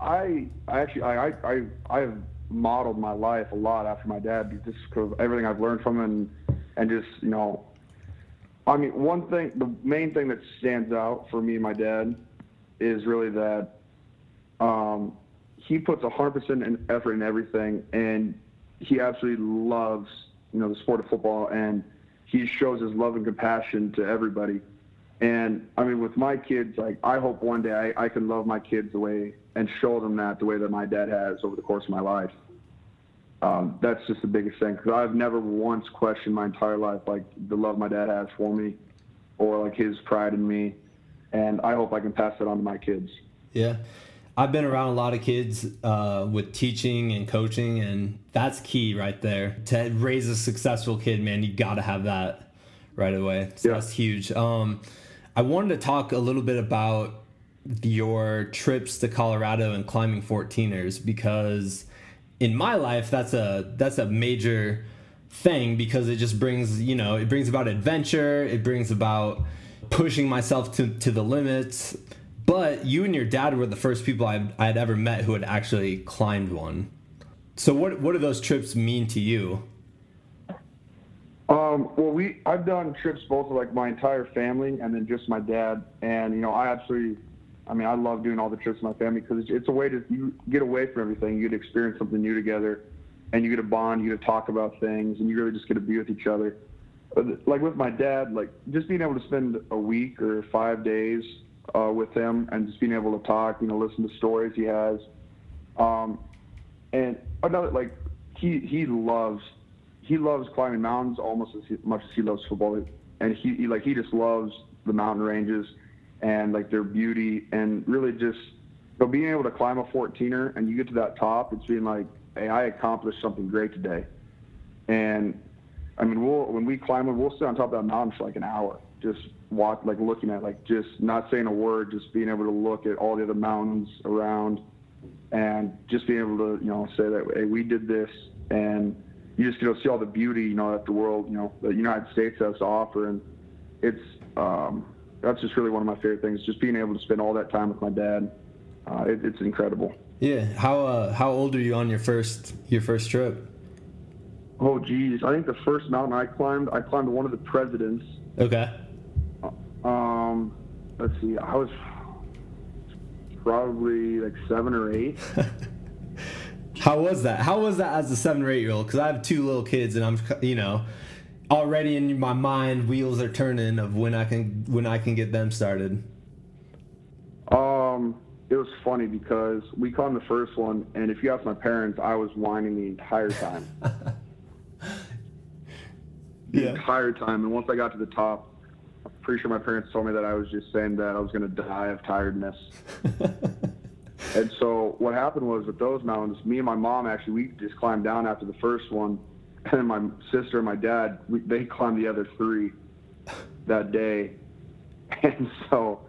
I, I actually I I I have modeled my life a lot after my dad just because everything I've learned from him and, and just, you know, I mean, one thing, the main thing that stands out for me and my dad is really that um, he puts a 100% in effort in everything and he absolutely loves, you know, the sport of football and he shows his love and compassion to everybody. And I mean, with my kids, like I hope one day I, I can love my kids the way and show them that the way that my dad has over the course of my life. Um, that's just the biggest thing because I've never once questioned my entire life like the love my dad has for me, or like his pride in me, and I hope I can pass that on to my kids. Yeah. I've been around a lot of kids uh, with teaching and coaching, and that's key right there. To raise a successful kid, man, you got to have that right away. So yeah. That's huge. Um, I wanted to talk a little bit about your trips to Colorado and climbing 14ers because in my life that's a that's a major thing because it just brings you know it brings about adventure it brings about pushing myself to, to the limits but you and your dad were the first people I had ever met who had actually climbed one so what what do those trips mean to you um, well, we I've done trips both with like my entire family and then just my dad, and you know I absolutely, I mean I love doing all the trips with my family because it's, it's, a way to you get away from everything. You get to experience something new together, and you get to bond, you get to talk about things, and you really just get to be with each other. But like with my dad, like just being able to spend a week or five days uh, with him and just being able to talk, you know, listen to stories he has, um, and another like he he loves he loves climbing mountains almost as much as he loves football, and he, he like he just loves the mountain ranges and like their beauty and really just so being able to climb a 14er and you get to that top, it's being like, hey, I accomplished something great today. And I mean, we'll when we climb we'll sit on top of that mountain for like an hour, just walk, like looking at, like just not saying a word, just being able to look at all the other mountains around, and just being able to, you know, say that, hey, we did this, and you just you know see all the beauty you know that the world you know the United States has to offer, and it's um, that's just really one of my favorite things. Just being able to spend all that time with my dad, uh, it, it's incredible. Yeah. How uh, how old are you on your first your first trip? Oh geez, I think the first mountain I climbed, I climbed one of the presidents. Okay. Um, let's see, I was probably like seven or eight. How was that? How was that as a seven or eight year old? Because I have two little kids, and I'm, you know, already in my mind, wheels are turning of when I can when I can get them started. Um, it was funny because we caught the first one, and if you ask my parents, I was whining the entire time. the yeah. entire time, and once I got to the top, pretty sure my parents told me that I was just saying that I was going to die of tiredness. And so what happened was with those mountains, me and my mom actually we just climbed down after the first one, and then my sister and my dad we, they climbed the other three that day, and so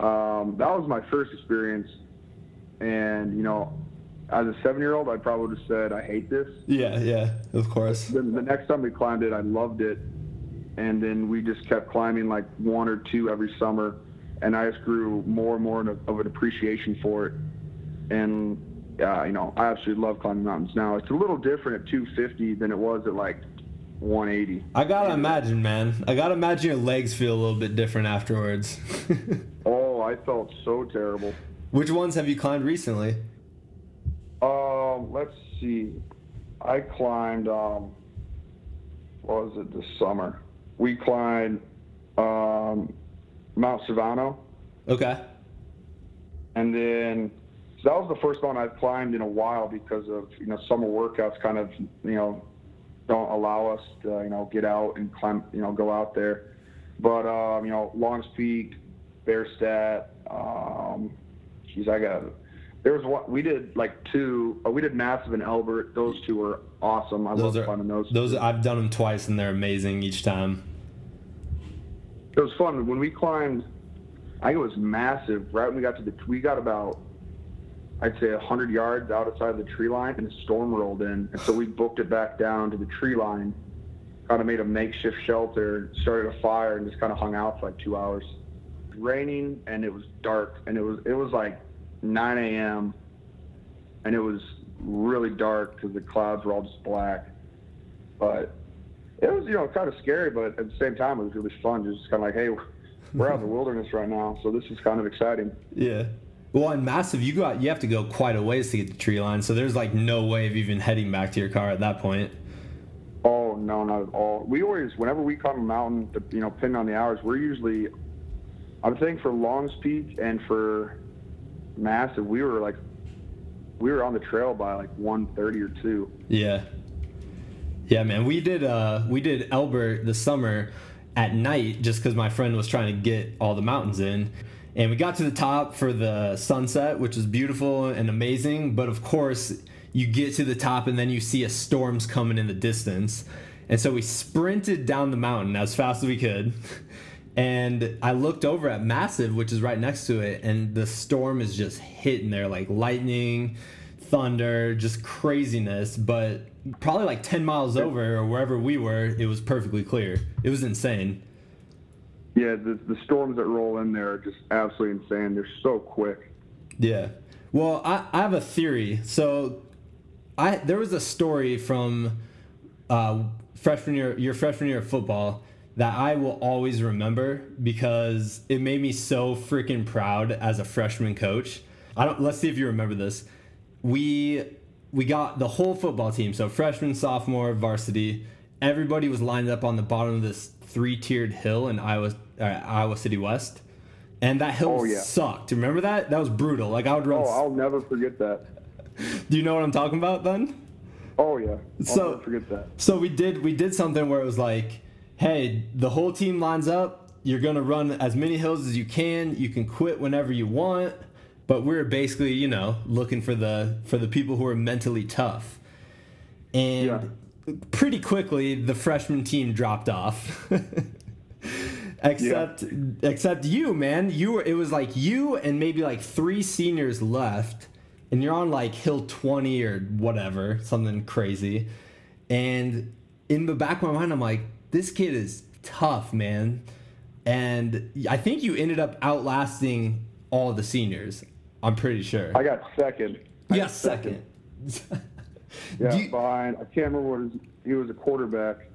um, that was my first experience. And you know, as a seven-year-old, I probably would have said I hate this. Yeah, yeah, of course. Then the next time we climbed it, I loved it, and then we just kept climbing like one or two every summer, and I just grew more and more of an appreciation for it and uh, you know, I absolutely love climbing mountains now. It's a little different at 250 than it was at like 180. I gotta imagine, man. I gotta imagine your legs feel a little bit different afterwards. oh, I felt so terrible. Which ones have you climbed recently? Um, let's see. I climbed. Um, what was it this summer? We climbed um, Mount Shavano, Okay. and then so that was the first one I've climbed in a while because of you know summer workouts kind of you know don't allow us to you know get out and climb you know go out there. But um, you know Longs Peak, Bierstadt. Um, geez, I got. There was one we did like two. Uh, we did Massive and Elbert. Those two were awesome. I Those love are climbing those. those I've done them twice and they're amazing each time. It was fun when we climbed. I think it was massive. Right when we got to the, we got about, I'd say, hundred yards outside of the tree line, and a storm rolled in, and so we booked it back down to the tree line. Kind of made a makeshift shelter, started a fire, and just kind of hung out for like two hours. Raining and it was dark, and it was it was like 9 a.m. and it was really dark because the clouds were all just black. But it was you know kind of scary, but at the same time it was really fun. Just kind of like, hey, we're out in the wilderness right now, so this is kind of exciting. Yeah. Well, and massive, you got you have to go quite a ways to get the tree line, so there's like no way of even heading back to your car at that point. Oh no, not at all. We always, whenever we climb a mountain, you know, depending on the hours, we're usually, I'm thinking for Longs Peak and for Massive, we were like, we were on the trail by like 1.30 or two. Yeah. Yeah, man. We did uh we did Elbert this summer at night just because my friend was trying to get all the mountains in. And we got to the top for the sunset, which was beautiful and amazing. But of course, you get to the top and then you see a storm's coming in the distance. And so we sprinted down the mountain as fast as we could. And I looked over at Massive, which is right next to it, and the storm is just hitting there like lightning, thunder, just craziness. But probably like 10 miles over or wherever we were, it was perfectly clear. It was insane. Yeah, the, the storms that roll in there are just absolutely insane. They're so quick. Yeah. Well, I, I have a theory. So, I there was a story from uh, freshman year, your freshman year of football, that I will always remember because it made me so freaking proud as a freshman coach. I don't. Let's see if you remember this. We we got the whole football team, so freshman, sophomore, varsity. Everybody was lined up on the bottom of this three-tiered hill in Iowa, uh, Iowa City West, and that hill Oh, yeah. sucked. Remember that? That was brutal. Like I would run. Oh, I'll never forget that. Do you know what I'm talking about then? Oh yeah, I'll So- never forget that. So we did we did something where it was like, hey, the whole team lines up. You're gonna run as many hills as you can. You can quit whenever you want. But we're basically, you know, looking for the for the people who are mentally tough. And pretty quickly, the freshman team dropped off. except except you, man. You were it was like you and maybe like three seniors left, and you're on like hill twenty or whatever, something crazy. And in the back of my mind, I'm like, this kid is tough, man. And I think you ended up outlasting all the seniors. I'm pretty sure. I got second. I yeah, got second. Yeah, you- behind. I can't remember what his, he was a quarterback.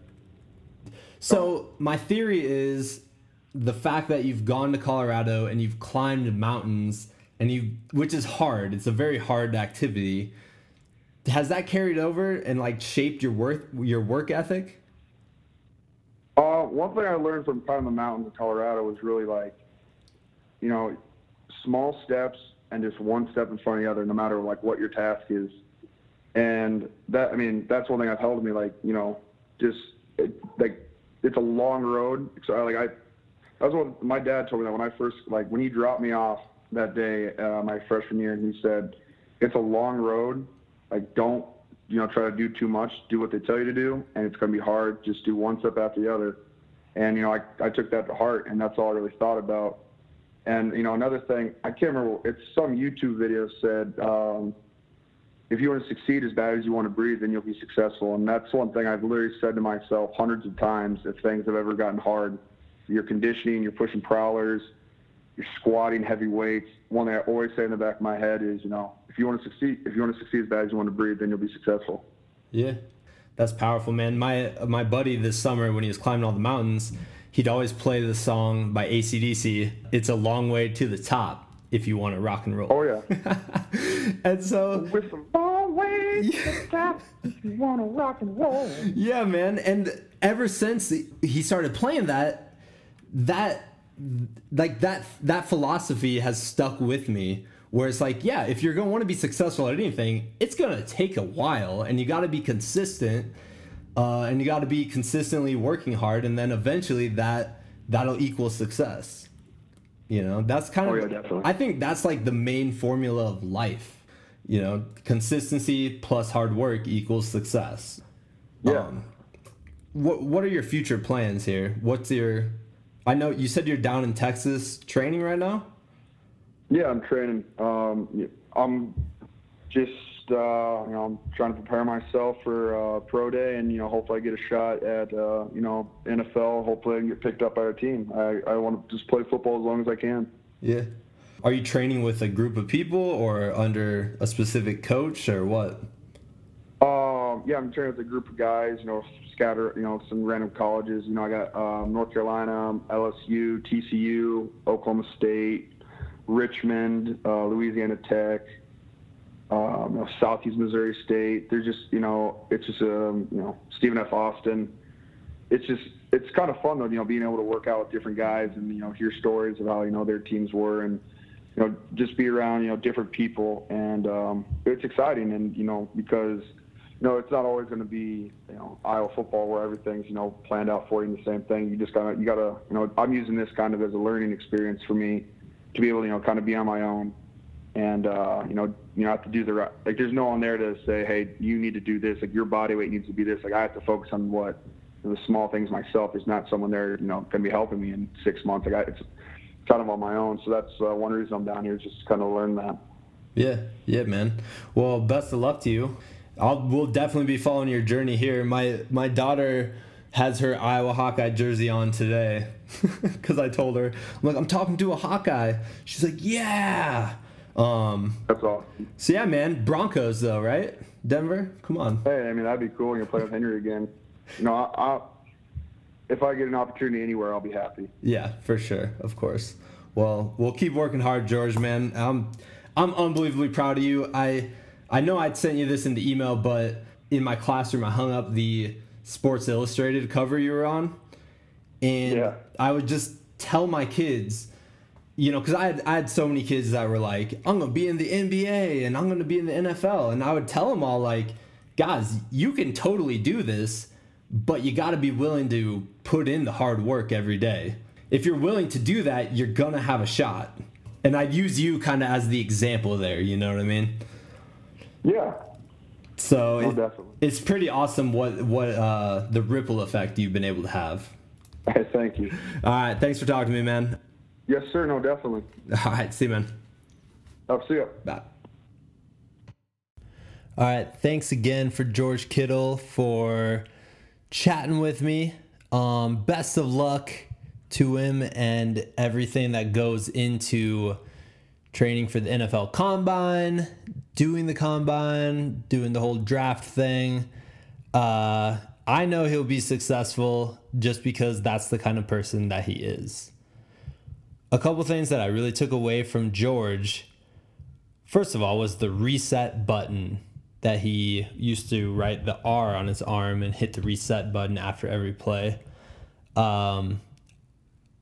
So my theory is the fact that you've gone to Colorado and you've climbed mountains and you which is hard. It's a very hard activity. Has that carried over and like shaped your work your work ethic? Uh, one thing I learned from climbing the mountains in Colorado was really like, you know, small steps and just one step in front of the other, no matter like what your task is. And that, I mean, that's one thing I've held to me, like, you know, just it, like it's a long road. So I like I, that was what my dad told me that when I first like when he dropped me off that day, uh, my freshman year, and he said, it's a long road. Like don't you know try to do too much. Do what they tell you to do, and it's going to be hard. Just do one step after the other. And you know I I took that to heart, and that's all I really thought about. And you know another thing, I can't remember. It's some YouTube video said. Um, if you want to succeed as bad as you want to breathe, then you'll be successful. And that's one thing I've literally said to myself hundreds of times if things have ever gotten hard. You're conditioning, you're pushing prowlers, you're squatting heavy weights. One thing I always say in the back of my head is, you know, if you want to succeed, if you want to succeed as bad as you want to breathe, then you'll be successful. Yeah. That's powerful, man. My my buddy this summer when he was climbing all the mountains, he'd always play the song by ACDC, It's a Long Way to the Top if you want to rock and roll. Oh yeah, and so with some the tap if you wanna rock and roll. Yeah, man. And ever since he started playing that, that like that that philosophy has stuck with me. Where it's like, yeah, if you're gonna want to be successful at anything, it's gonna take a while, and you got to be consistent, uh, and you got to be consistently working hard, and then eventually that that'll equal success. You know, that's kind Oh, of. yeah, definitely. I think that's like the main formula of life. You know, consistency plus hard work equals success. Yeah. Um, what What are your future plans here? What's your? I know you said you're down in Texas training right now. Yeah, I'm training. Um, I'm just, uh, you know, I'm trying to prepare myself for uh, pro day, and you know, hopefully I get a shot at, uh, you know, NFL. Hopefully I can get picked up by a team. I, I want to just play football as long as I can. Yeah. Are you training with a group of people or under a specific coach or what? Um, yeah, I'm training with a group of guys. You know, scatter. You know, some random colleges. You know, I got um, North Carolina, LSU, TCU, Oklahoma State, Richmond, uh, Louisiana Tech, um, Southeast Missouri State. They're just, you know, it's just, um, you know, Stephen F. Austin. It's just, it's kind of fun though, you know, being able to work out with different guys and you know hear stories of how you know their teams were and you know just be around you know different people and um, it's exciting and you know because you know it's not always going to be you know Iowa football where everything's you know planned out for you and the same thing. You just gotta you gotta you know I'm using this kind of as a learning experience for me to be able to you know kind of be on my own and uh, you know you know I have to do the right like there's no one there to say hey you need to do this like your body weight needs to be this like I have to focus on what the small things myself. There's not someone there you know going to be helping me in six months. Like I, it's kind of on my own. So that's uh, one reason I'm down here is just kind of learn that. Yeah, yeah, man. Well, best of luck to you. I'll we'll definitely be following your journey here. My my daughter has her Iowa Hawkeye jersey on today because I told her, I'm like, I'm talking to a Hawkeye. She's like, yeah. Um. That's all. So yeah, man. Broncos though, right? Denver. Come on. Hey, I mean that'd be cool. You play with Henry again. You know, I, I, if I get an opportunity anywhere, I'll be happy. Yeah, for sure. Of course. Well, we'll keep working hard, George, man. I'm I'm unbelievably proud of you. I I know I'd sent you this in the email, but in my classroom I hung up the Sports Illustrated cover you were on. And Yeah. I would just tell my kids, you know, because I had, I had so many kids that were like, I'm going to be in the NBA and I'm going to be in the NFL. And I would tell them all, like, guys, you can totally do this, but you got to be willing to put in the hard work every day. If you're willing to do that, you're going to have a shot. And I'd use you kind of as the example there, you know what I mean? Yeah. So Oh, it- definitely. it's pretty awesome what what uh, the ripple effect you've been able to have. Hey, thank you. All right, thanks for talking to me, man. Yes, sir. No, definitely. All right, see you, man. I'll see you. Bye. All right, thanks again for George Kittle for chatting with me. Um, best of luck to him and everything that goes into training for the NFL Combine, doing the Combine, doing the whole draft thing. Uh, I know he'll be successful just because that's the kind of person that he is. A couple things that I really took away from George first of all was the reset button that he used to write the R on his arm and hit the reset button after every play. Um,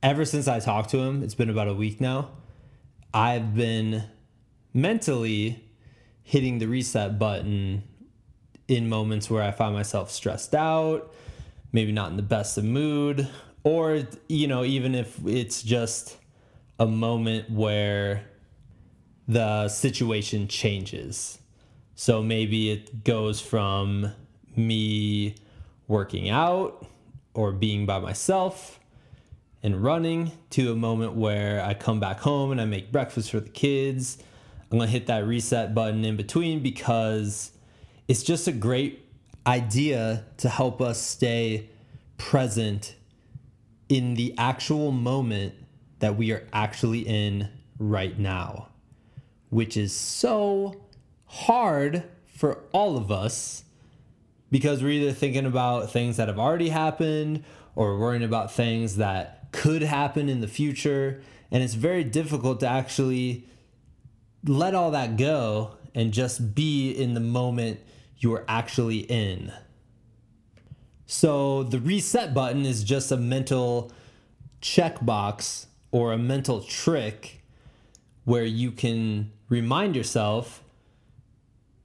ever since I talked to him, it's been about a week now. I've been mentally hitting the reset button in moments where I find myself stressed out, maybe not in the best of mood, or you know, even if it's just a moment where the situation changes. So maybe it goes from me working out or being by myself and running to a moment where I come back home and I make breakfast for the kids. I'm going to hit that reset button in between because it's just a great idea to help us stay present in the actual moment that we are actually in right now, which is so hard for all of us because we're either thinking about things that have already happened or worrying about things that could happen in the future. And it's very difficult to actually let all that go and just be in the moment you're actually in. So the reset button is just a mental checkbox or a mental trick where you can remind yourself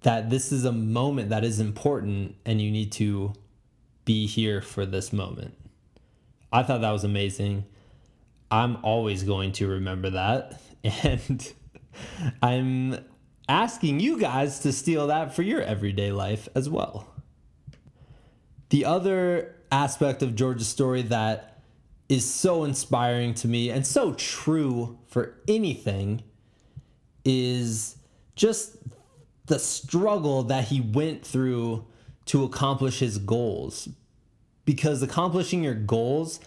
that this is a moment that is important and you need to be here for this moment. I thought that was amazing. I'm always going to remember that. And I'm asking you guys to steal that for your everyday life as well. The other aspect of George's story that is so inspiring to me and so true for anything is just the struggle that he went through to accomplish his goals. Because accomplishing your goals,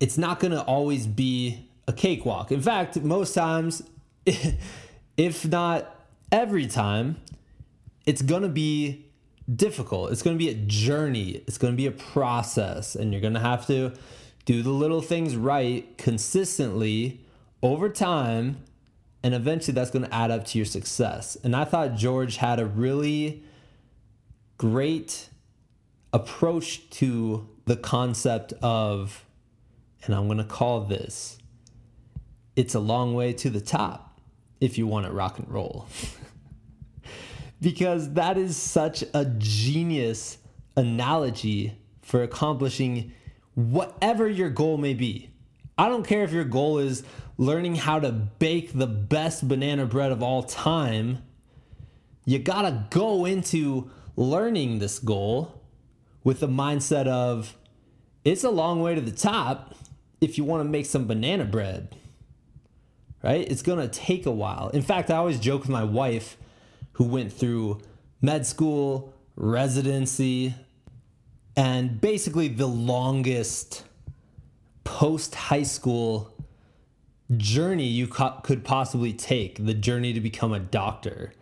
it's not going to always be a cakewalk. In fact, most times, if not every time, it's going to be difficult. It's going to be a journey, it's going to be a process, and you're going to have to do the little things right consistently over time. And eventually that's going to add up to your success. And I thought George had a really great approach to the concept of, and I'm going to call this, it's a long way to the top if you want to rock and roll. because that is such a genius analogy for accomplishing whatever your goal may be. I don't care if your goal is learning how to bake the best banana bread of all time. You gotta go into learning this goal with the mindset of it's a long way to the top if you wanna make some banana bread, right? It's gonna take a while. In fact, I always joke with my wife who went through med school, residency, and basically the longest post high school journey you co- could possibly take the journey to become a doctor,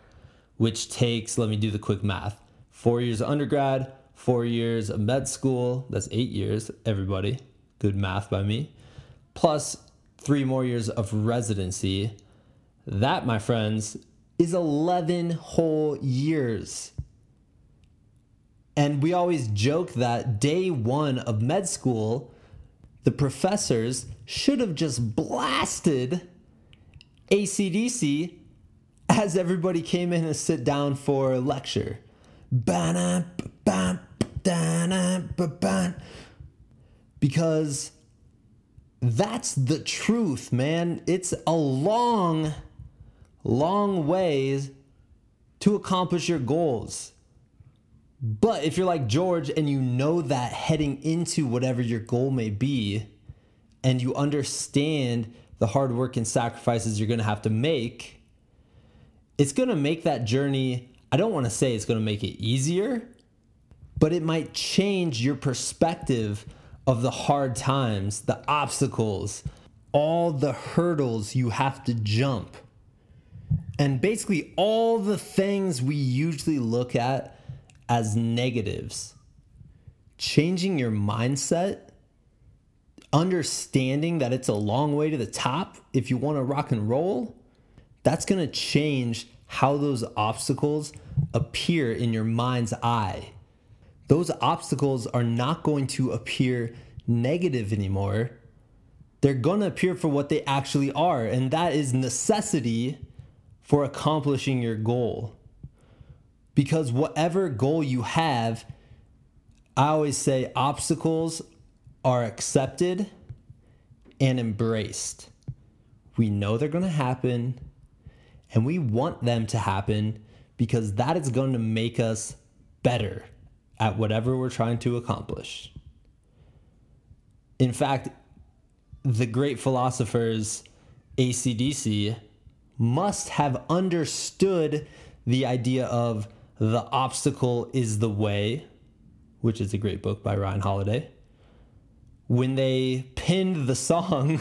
which takes, let me do the quick math, four years of undergrad, four years of med school, that's eight years, everybody. Good math by me. Plus three more years of residency. That, my friends, is 11 whole years. And we always joke that day one of med school, the professors should have just blasted ACDC as everybody came in to sit down for a lecture. Because that's the truth, man. It's a long, long ways to accomplish your goals. But if you're like George and you know that heading into whatever your goal may be, and you understand the hard work and sacrifices you're gonna have to make, it's gonna make that journey. I don't wanna say it's gonna make it easier, but it might change your perspective of the hard times, the obstacles, all the hurdles you have to jump. And basically, all the things we usually look at as negatives. Changing your mindset, understanding that it's a long way to the top if you want to rock and roll, that's going to change how those obstacles appear in your mind's eye. Those obstacles are not going to appear negative anymore. They're going to appear for what they actually are, and that is necessity for accomplishing your goal. Because whatever goal you have, I always say obstacles are accepted and embraced. We know they're going to happen and we want them to happen because that is going to make us better at whatever we're trying to accomplish. In fact, the great philosophers, ACDC, must have understood the idea of the Obstacle is the Way, which is a great book by Ryan Holiday, when they pinned the song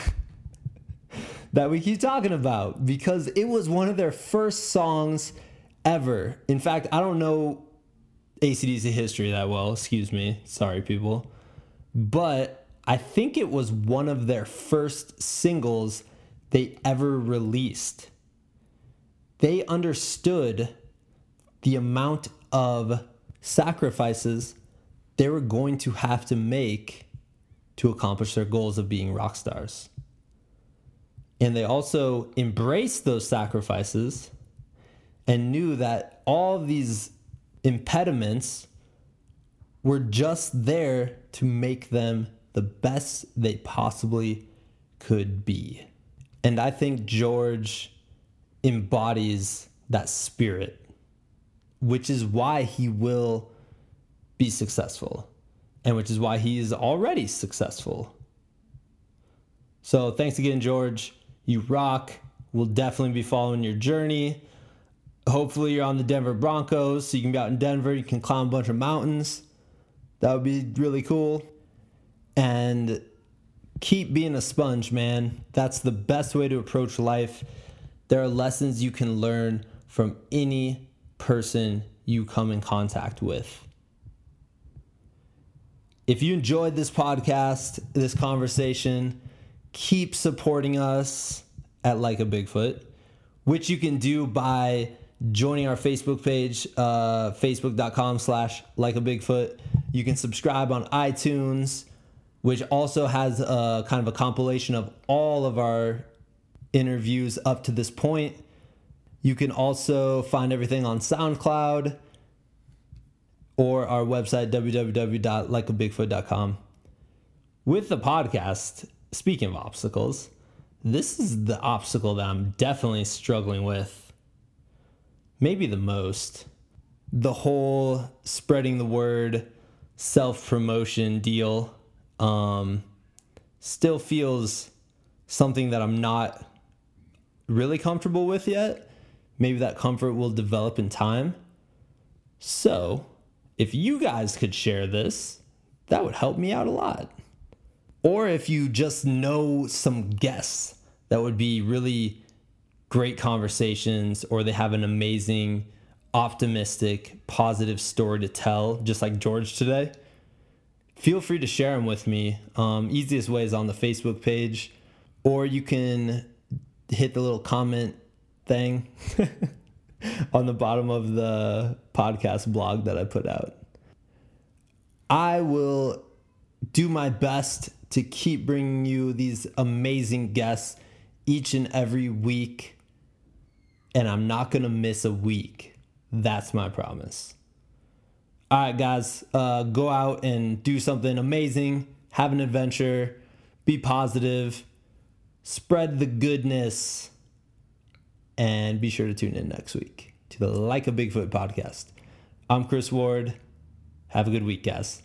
that we keep talking about because it was one of their first songs ever. In fact, I don't know ACDC history that well, excuse me. Sorry, people. But I think it was one of their first singles they ever released. they understood the amount of sacrifices they were going to have to make to accomplish their goals of being rock stars. And they also embraced those sacrifices and knew that all these impediments were just there to make them the best they possibly could be. And I think George embodies that spirit, which is why he will be successful and which is why he is already successful. So thanks again, George. You rock. We'll definitely be following your journey. Hopefully, you're on the Denver Broncos, so you can be out in Denver. You can climb a bunch of mountains. That would be really cool. And keep being a sponge, man. That's the best way to approach life. There are lessons you can learn from any person you come in contact with. If you enjoyed this podcast, this conversation, keep supporting us at Like a Bigfoot, which you can do by joining our Facebook page, uh, facebook.com slash like a Bigfoot. You can subscribe on iTunes, which also has a kind of a compilation of all of our interviews up to this point. You can also find everything on SoundCloud or our website, www.likeabigfoot.com. With the podcast, speaking of obstacles, this is the obstacle that I'm definitely struggling with. Maybe the most. The whole spreading the word, self promotion deal um, still feels something that I'm not really comfortable with yet. Maybe that comfort will develop in time. So, if you guys could share this, that would help me out a lot. Or if you just know some guests that would be really great conversations, or they have an amazing, optimistic, positive story to tell, just like George today, feel free to share them with me. Um, easiest way is on the Facebook page, or you can hit the little comment thing on the bottom of the podcast blog that I put out. I will do my best to keep bringing you these amazing guests each and every week, and I'm not going to miss a week. That's my promise. All right, guys, uh, go out and do something amazing, have an adventure, be positive, spread the goodness and be sure to tune in next week to the Like a Bigfoot podcast. I'm Chris Ward. Have a good week, guys.